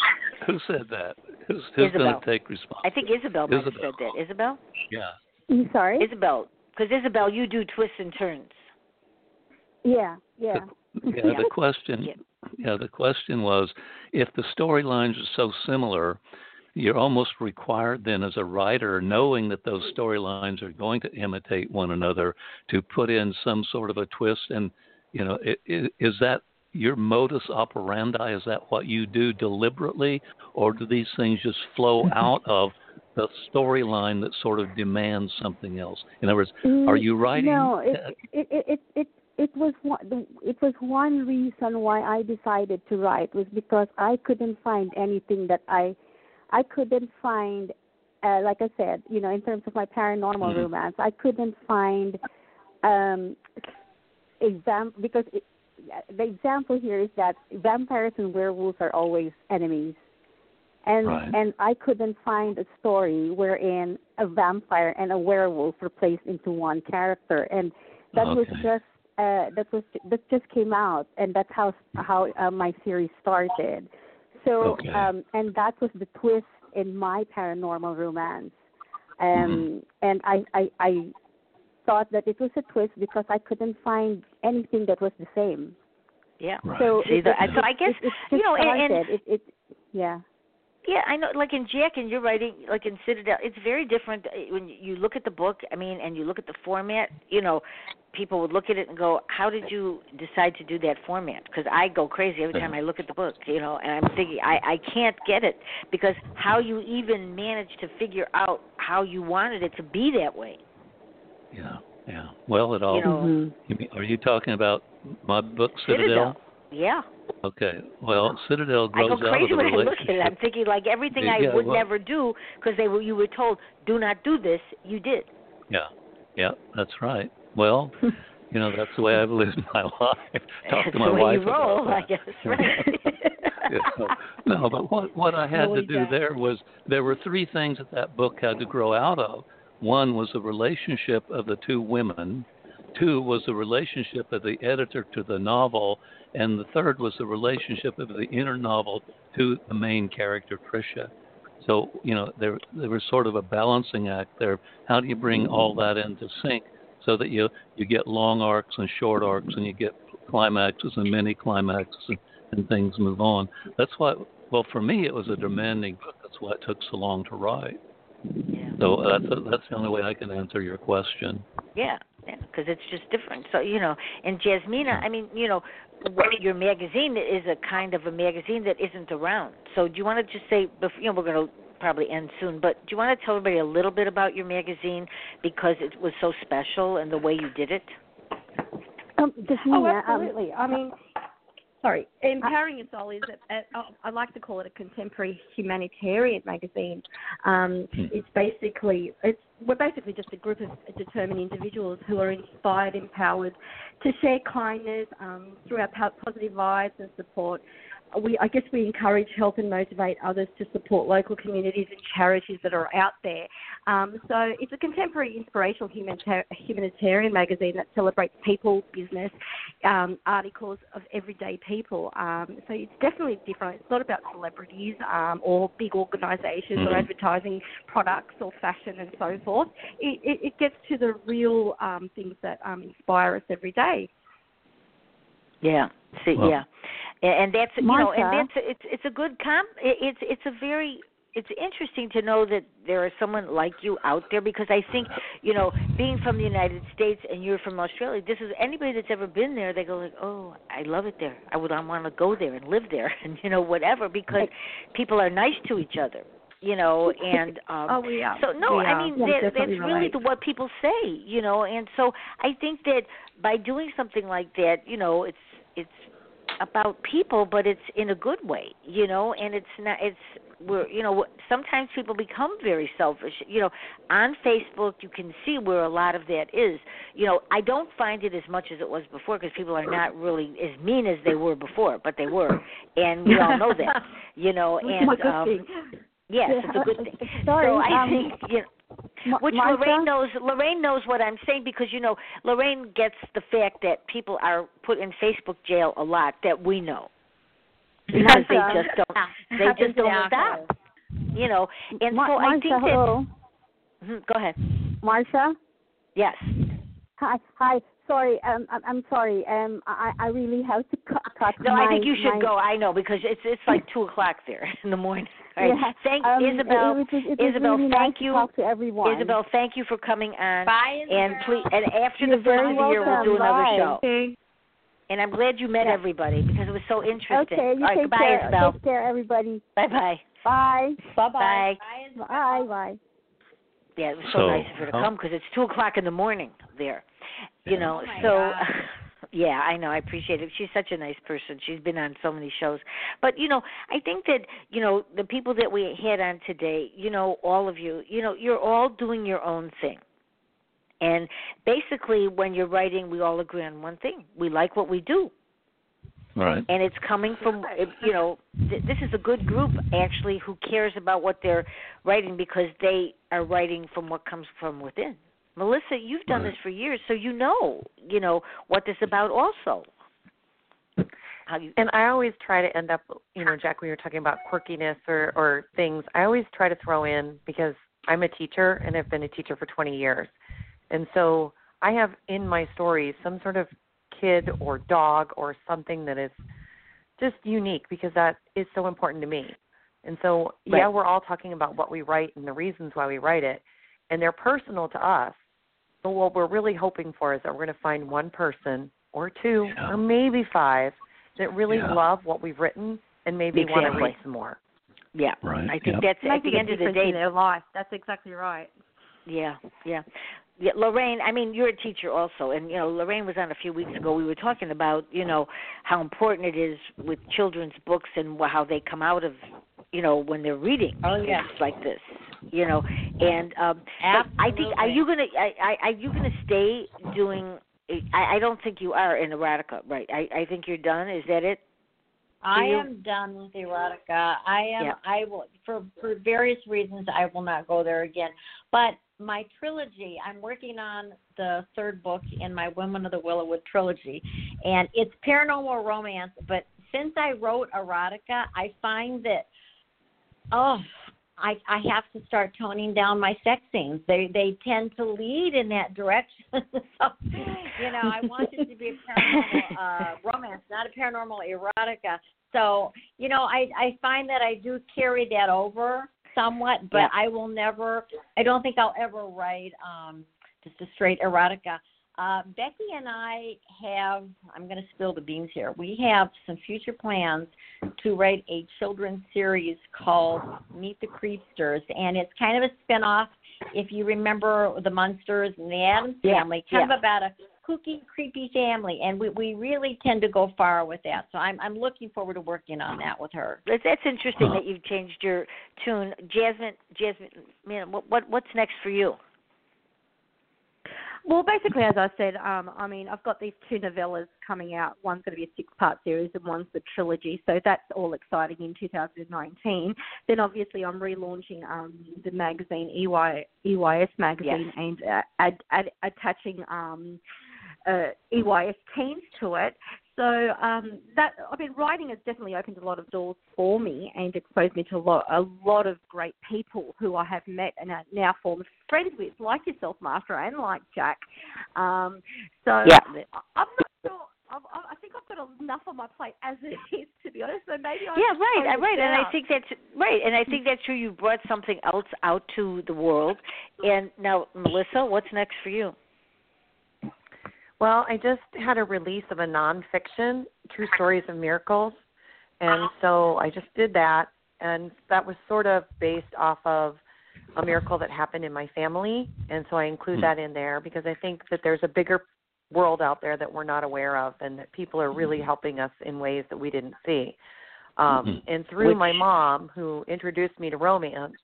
who said that who's who's going to take responsibility? I think Isobelle might have Isobelle. said that. Isobelle? yeah I'm sorry. Isobelle. Because Isobelle, you do twists and turns. yeah, yeah. yeah, Yeah. the question Yeah. yeah the question was if the storylines are so similar you're almost required then as a writer knowing that those storylines are going to imitate one another to put in some sort of a twist and you know i i is that your modus operandi is that what you do deliberately or do these things just flow out of the storyline that sort of demands something else in other words are Mm, you writing No, it it it it it, it was one it was one reason why I decided to write was because I couldn't find anything that I I couldn't find uh, like I said, you know, in terms of my paranormal Mhm. romance, I couldn't find um example because it, the example here is that vampires and werewolves are always enemies. And Right. and I couldn't find a story wherein a vampire and a werewolf were placed into one character, and that was just uh, that was that just came out, and that's how how uh, my series started. So Okay. um, and that was the twist in my paranormal romance, um, Mm-hmm. and I, I I thought that it was a twist because I couldn't find anything that was the same. Yeah. Right. So See, it, the- it, so I guess, it, it you know, and- and- it, it yeah. Yeah, I know. Like in Jack, and you're writing, like in Citadel, it's very different uh, when you look at the book. I mean, and you look at the format. You know, people would look at it and go, "How did you decide to do that format?" Because I go crazy every time I look at the book. You know, and I'm thinking, I I can't get it because how you even managed to figure out how you wanted it to be that way. Yeah. Yeah. Well, it all. You know, Mhm. you mean, are you talking about my book Citadel. Yeah. Okay. Well, Citadel grows go out of I go crazy when I look at it. I'm thinking like everything Yeah, I yeah, would well- never do because they were you were told do not do this. You did. Yeah, yeah, that's right. Well, you know, that's the way I've lived my life. Talk That's to my the way wife you roll, about I guess. Right. Yeah. No, but what what I had to do does. there was there were three things that that book had to grow out of. One was the relationship of the two women. Two was the relationship of the editor to the novel, and the third was the relationship of the inner novel to the main character, Tricia. So you know there there was sort of a balancing act there. How do you bring mm-hmm. all that into sync so that you you get long arcs and short arcs, and you get climaxes and mini climaxes, and, and things move on. That's why. Well, for me, it was a demanding book. That's why it took so long to write. Yeah. So that's that's the only way I can answer your question. Yeah, yeah, because it's just different. So you know, and Jasmina, I mean, you know, what, your magazine is a kind of a magazine that isn't around. So do you want to just say, bef- you know, we're going to probably end soon, but do you want to tell everybody a little bit about your magazine because it was so special and the way you did it? Um, Oh, Jasmina, um, absolutely. I mean, sorry, empowering your All is a, a, I like to call it a contemporary humanitarian magazine. Um, it's basically it's we're basically just a group of determined individuals who are inspired, empowered to share kindness um, through our positive vibes and support. We, I guess, we encourage, help, and motivate others to support local communities and charities that are out there. Um, so it's a contemporary, inspirational humanitar- humanitarian magazine that celebrates people, business, um, articles of everyday people. Um, so it's definitely different. It's not about celebrities um, or big organisations or Mhm. advertising products or fashion and so forth. It, it, it gets to the real um, things that um, inspire us every day. Yeah. See, Well- yeah, and, and that's you know, and that's it's it's a good comp. it- It's it's a very it's interesting to know that there is someone like you out there because I think you know being from the United States and you're from Australia. This is anybody that's ever been there. They go like, oh, I love it there. I would I want to go there and live there and you know whatever because people are nice to each other. You know, and um Oh, are. so no, We I mean Yeah, that, that's really the, what people say, you know, and so I think that by doing something like that, you know, it's it's about people, but it's in a good way, you know, and it's not it's we're you know sometimes people become very selfish. You know on facebook you can see where a lot of that is. You know i don't find it as much as it was before because people are not really as mean as they were before but they were. And we all know that you know and um yes Yeah, it's a good thing. Sorry, so i um, think you know which Martha? Lorraine knows. Lorraine knows what I'm saying because you know Lorraine gets the fact that people are put in Facebook jail a lot that we know because they just don't. They just don't now. stop. You know, and Mar- so I Marsha, think that. hello. Mhm, Go ahead. Marsha? Yes. Hi, hi. Sorry, um, I'm, I'm sorry. Um, I, I really have to cut. cut No, my, I think you should my, go. I know because it's it's like two o'clock there in the morning. All right. Yeah, Thank um, Isobelle. It, was, it was Isobelle, really thank nice you. To talk to everyone. Isobelle, thank you for coming on. Bye, And please, and after You're the first of the year, we'll welcome. do another Bye. show. And I'm glad you met Yeah. everybody because it was so interesting. Okay, you All right, take goodbye, care. Isobelle. Take care, everybody. Bye bye. Bye. Bye Bye. Bye. Bye. Bye. Yeah, it was so, So, nice of her to how- come because it's two o'clock in the morning there. You Yeah. know, Oh so God. Yeah, I know. I appreciate it. She's such a nice person. She's been on so many shows. But you know, I think that you know the people that we had on today. You know, all of you. You know, you're all doing your own thing. And basically, when you're writing, we all agree on one thing: we like what we do Right. and it's coming from you know th- this is a good group actually who cares about what they're writing because they are writing from what comes from within melissa you've done Right. this for years so you know you know what this is about also how you And I always try to end up, you know, Jack, when you were talking about quirkiness or, or things, I always try to throw in because I'm a teacher and I've been a teacher for 20 years. And so I have in my stories some sort of kid or dog or something that is just unique because that is so important to me. And so, yeah, Right. we're all talking about what we write and the reasons why we write it, and they're personal to us. But what we're really hoping for is that we're going to find one person or two Yeah. or maybe five that really Yeah. love what we've written and maybe want to Exactly. read some more. yeah Right, i think yep. that's at Making the end of the day in their life. That's exactly right. Yeah, yeah. Yeah, Lorraine. I mean, you're a teacher also, and you know, Lorraine was on a few weeks ago. We were talking about you know how important it is with children's books and how they come out of you know when they're reading oh, yeah. things like this. You know, and um, I think are you gonna I, I, are you gonna stay doing? I, I don't think you are in erotica, right? I, I think you're done. Is that it? I am done with erotica. I am. Yeah. I will for for various reasons. I will not go there again. But my trilogy, I'm working on the third book in my Women of the Willowwood trilogy, and it's paranormal romance. But since I wrote erotica, I find that oh, I I have to start toning down my sex scenes. They they tend to lead in that direction. so, you know, I want it to be a paranormal uh, romance, not a paranormal erotica. So, you know, I I find that I do carry that over somewhat, but Yeah. I will never. I don't think I'll ever write um just a straight erotica. Uh, Becky and I have, I'm going to spill the beans here. We have some future plans to write a children's series called Meet the Creepsters, and it's kind of a spin-off. If you remember the Munsters and the Addams Yeah, Family, kind yeah. of about a kooky, creepy family, and we we really tend to go far with that. So I'm I'm looking forward to working on that with her. That's, that's interesting that you've changed your tune, Jasmine. Jasmine, man, what, what what's next for you? Well, basically, as I said, um, I mean, I've got these two novellas coming out. One's going to be a six-part series, and one's the trilogy. So that's all exciting in 2019. Then, obviously, I'm relaunching um, the magazine EY, EYS magazine Yes. and uh, add, add, attaching um, uh, EYS teens to it. So um, that I mean, writing has definitely opened a lot of doors for me and exposed me to a lot, a lot of great people who I have met and are now formed friends with, like yourself, Master, and like Jack. Um, so Yeah. I'm not sure. I've, I I think I've got enough on my plate as it is, to be honest. So maybe I Yeah, right, uh, right, and I think that's right, and I think that's true. You brought something else out to the world, and now, Melissa, what's next for you? Well, I just had a release of a nonfiction, True Stories of Miracles, and so I just did that, and that was sort of based off of a miracle that happened in my family, and so I include Hmm. that in there because I think that there's a bigger world out there that we're not aware of, and that people are really helping us in ways that we didn't see. Um, Mhm. and through my mom, who introduced me to romance,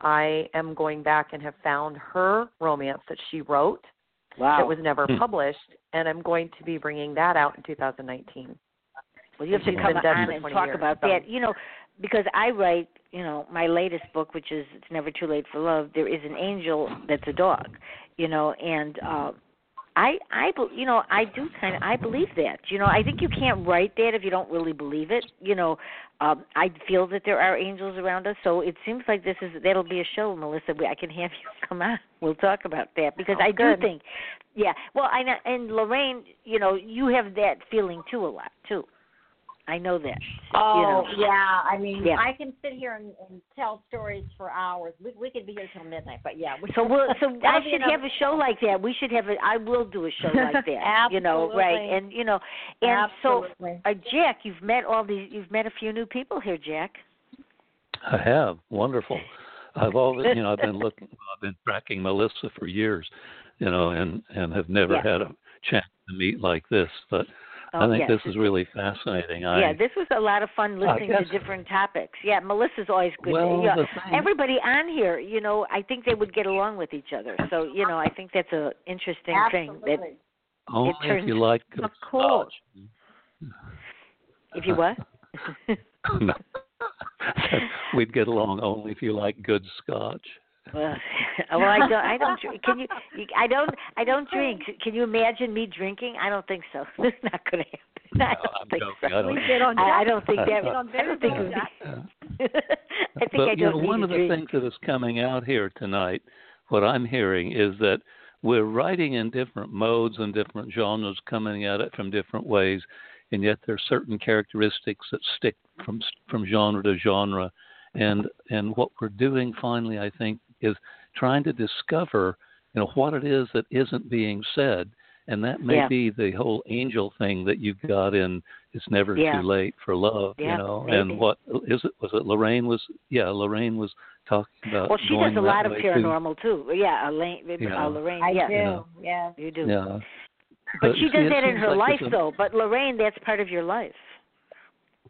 I am going back and have found her romance that she wrote Wow. that was never Hmm. published, and I'm going to be bringing that out in 2019. Well, you have to come on and talk years, about so- that. You know, because I write, you know, my latest book, which is "It's Never Too Late for Love." There is an angel that's a dog, you know, and uh, I, I, bel- you know, I do kind of, I believe that. You know, I think you can't write that if you don't really believe it. You know, um, I feel that there are angels around us, so it seems like this is that'll be a show, Melissa. We, I can have you come on. We'll talk about that because Oh, I good. do think, yeah. Well, I know, and Lorraine, you know, you have that feeling too a lot too. I know that. Oh you know. yeah, I mean, Yeah. I can sit here and, and tell stories for hours. We we could be here till midnight, but yeah. We, So we'll so I should another- have a show like that. We should have a I will do a show like that. you know, right. And you know and so uh, Jack, you've met all these you've met a few new people here, Jack. I have. Wonderful. I've always, you know, I've been looking, I've been tracking Melissa for years, you know, and and have never Yeah. had a chance to meet like this. But Oh, I think yes. this is really fascinating. I, yeah, this was a lot of fun uh, listening to different topics. Yeah, Melissa's always good. Well, yeah, everybody on here, you know, I think they would get along with each other. So, you know, I think that's a interesting thing that Absolutely. only it if you like good Of scotch. if you what? no. We'd get along only if you like good scotch. Well, well, I don't. I don't. drink. Can you, you? I don't. I don't drink. Can you imagine me drinking? I don't think so. This is not going to happen. I don't think joking. so. I don't- Please get on I, I don't think that. I don't think. well, it Jack. would- I think but I you know, don't need one of the drink. things that is coming out here tonight, what I'm hearing is that we're writing in different modes and different genres, coming at it from different ways, and yet there are certain characteristics that stick from from genre to genre, and and what we're doing finally, I think, is trying to discover, you know, what it is that isn't being said, and that may Yeah. be the whole angel thing that you got in it's never Yeah. too late for love Yeah, you know maybe. and what is it was it lorraine was yeah lorraine was talking about Well, she going does a lot of way too. paranormal too. Yeah, Elaine, Yeah. uh, Lorraine. I yeah, do. Yeah. Yeah. you do. yeah But, But she does that in her like life a- though. But Lorraine, that's part of your life.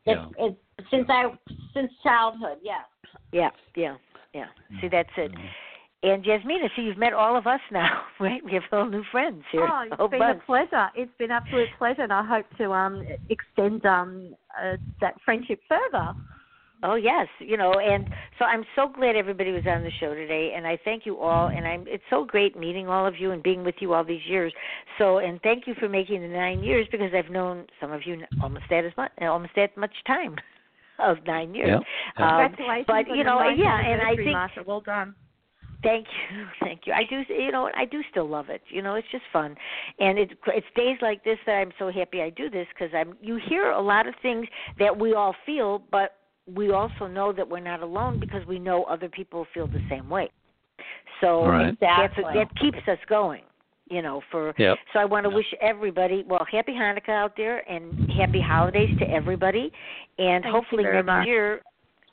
It's, Yeah. it's since I since childhood. Yes. Yeah, yeah, yeah. See, that's it. Mhm. And Jasmina, see, you've met all of us now, right? We have all new friends here. Oh, a it's whole been bunch. a pleasure. It's been absolute pleasure, and I hope to um extend um uh, that friendship further. Oh yes, you know, and so I'm so glad everybody was on the show today, and I thank you all, and I'm it's so great meeting all of you and being with you all these years. So, and thank you for making the nine years because I've known some of you almost that as much, almost that much time of nine years. Yeah, yeah. Um, Congratulations! but you know, yeah, and I think Marsha, well done. Thank you, thank you. I do, you know, I do still love it. You know, it's just fun, and it's it's days like this that I'm so happy I do this because I'm. You hear a lot of things that we all feel, but we also know that we're not alone because we know other people feel the same way. So Right. that's Exactly. that keeps us going. You know, for Yep. so I want to wish everybody well, happy Hanukkah out there and happy holidays to everybody, and Thank hopefully next much. year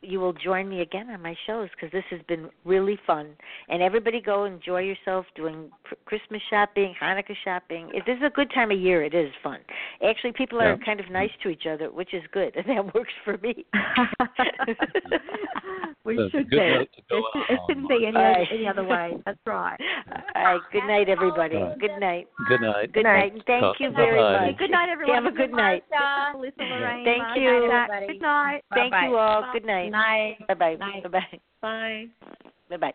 you will join me again on my shows because this has been really fun. And everybody go enjoy yourself doing Christmas shopping, Hanukkah shopping. If this is a good time of year, it is fun. Actually, people are Yeah. kind of nice to each other, which is good, and that works for me. we That's a should good be. note to go It, should, it out shouldn't be any Mark. other, any other way. That's right. All right. Good night, everybody. All right. Good night. good night Good night. And thank you very bye-bye. much. Good night, everyone. Have a good night. Marsha, Melissa, Lorraine, Thank you. Good night. Thank you all. Good night. Night. Bye bye. Night. Bye bye. Bye. Bye bye.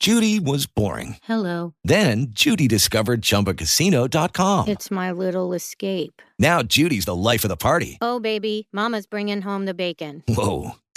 Judy was boring. Hello. Then Judy discovered ChumbaCasino.com. It's my little escape. Now Judy's the life of the party. Oh, baby, Mama's bringing home the bacon. Whoa,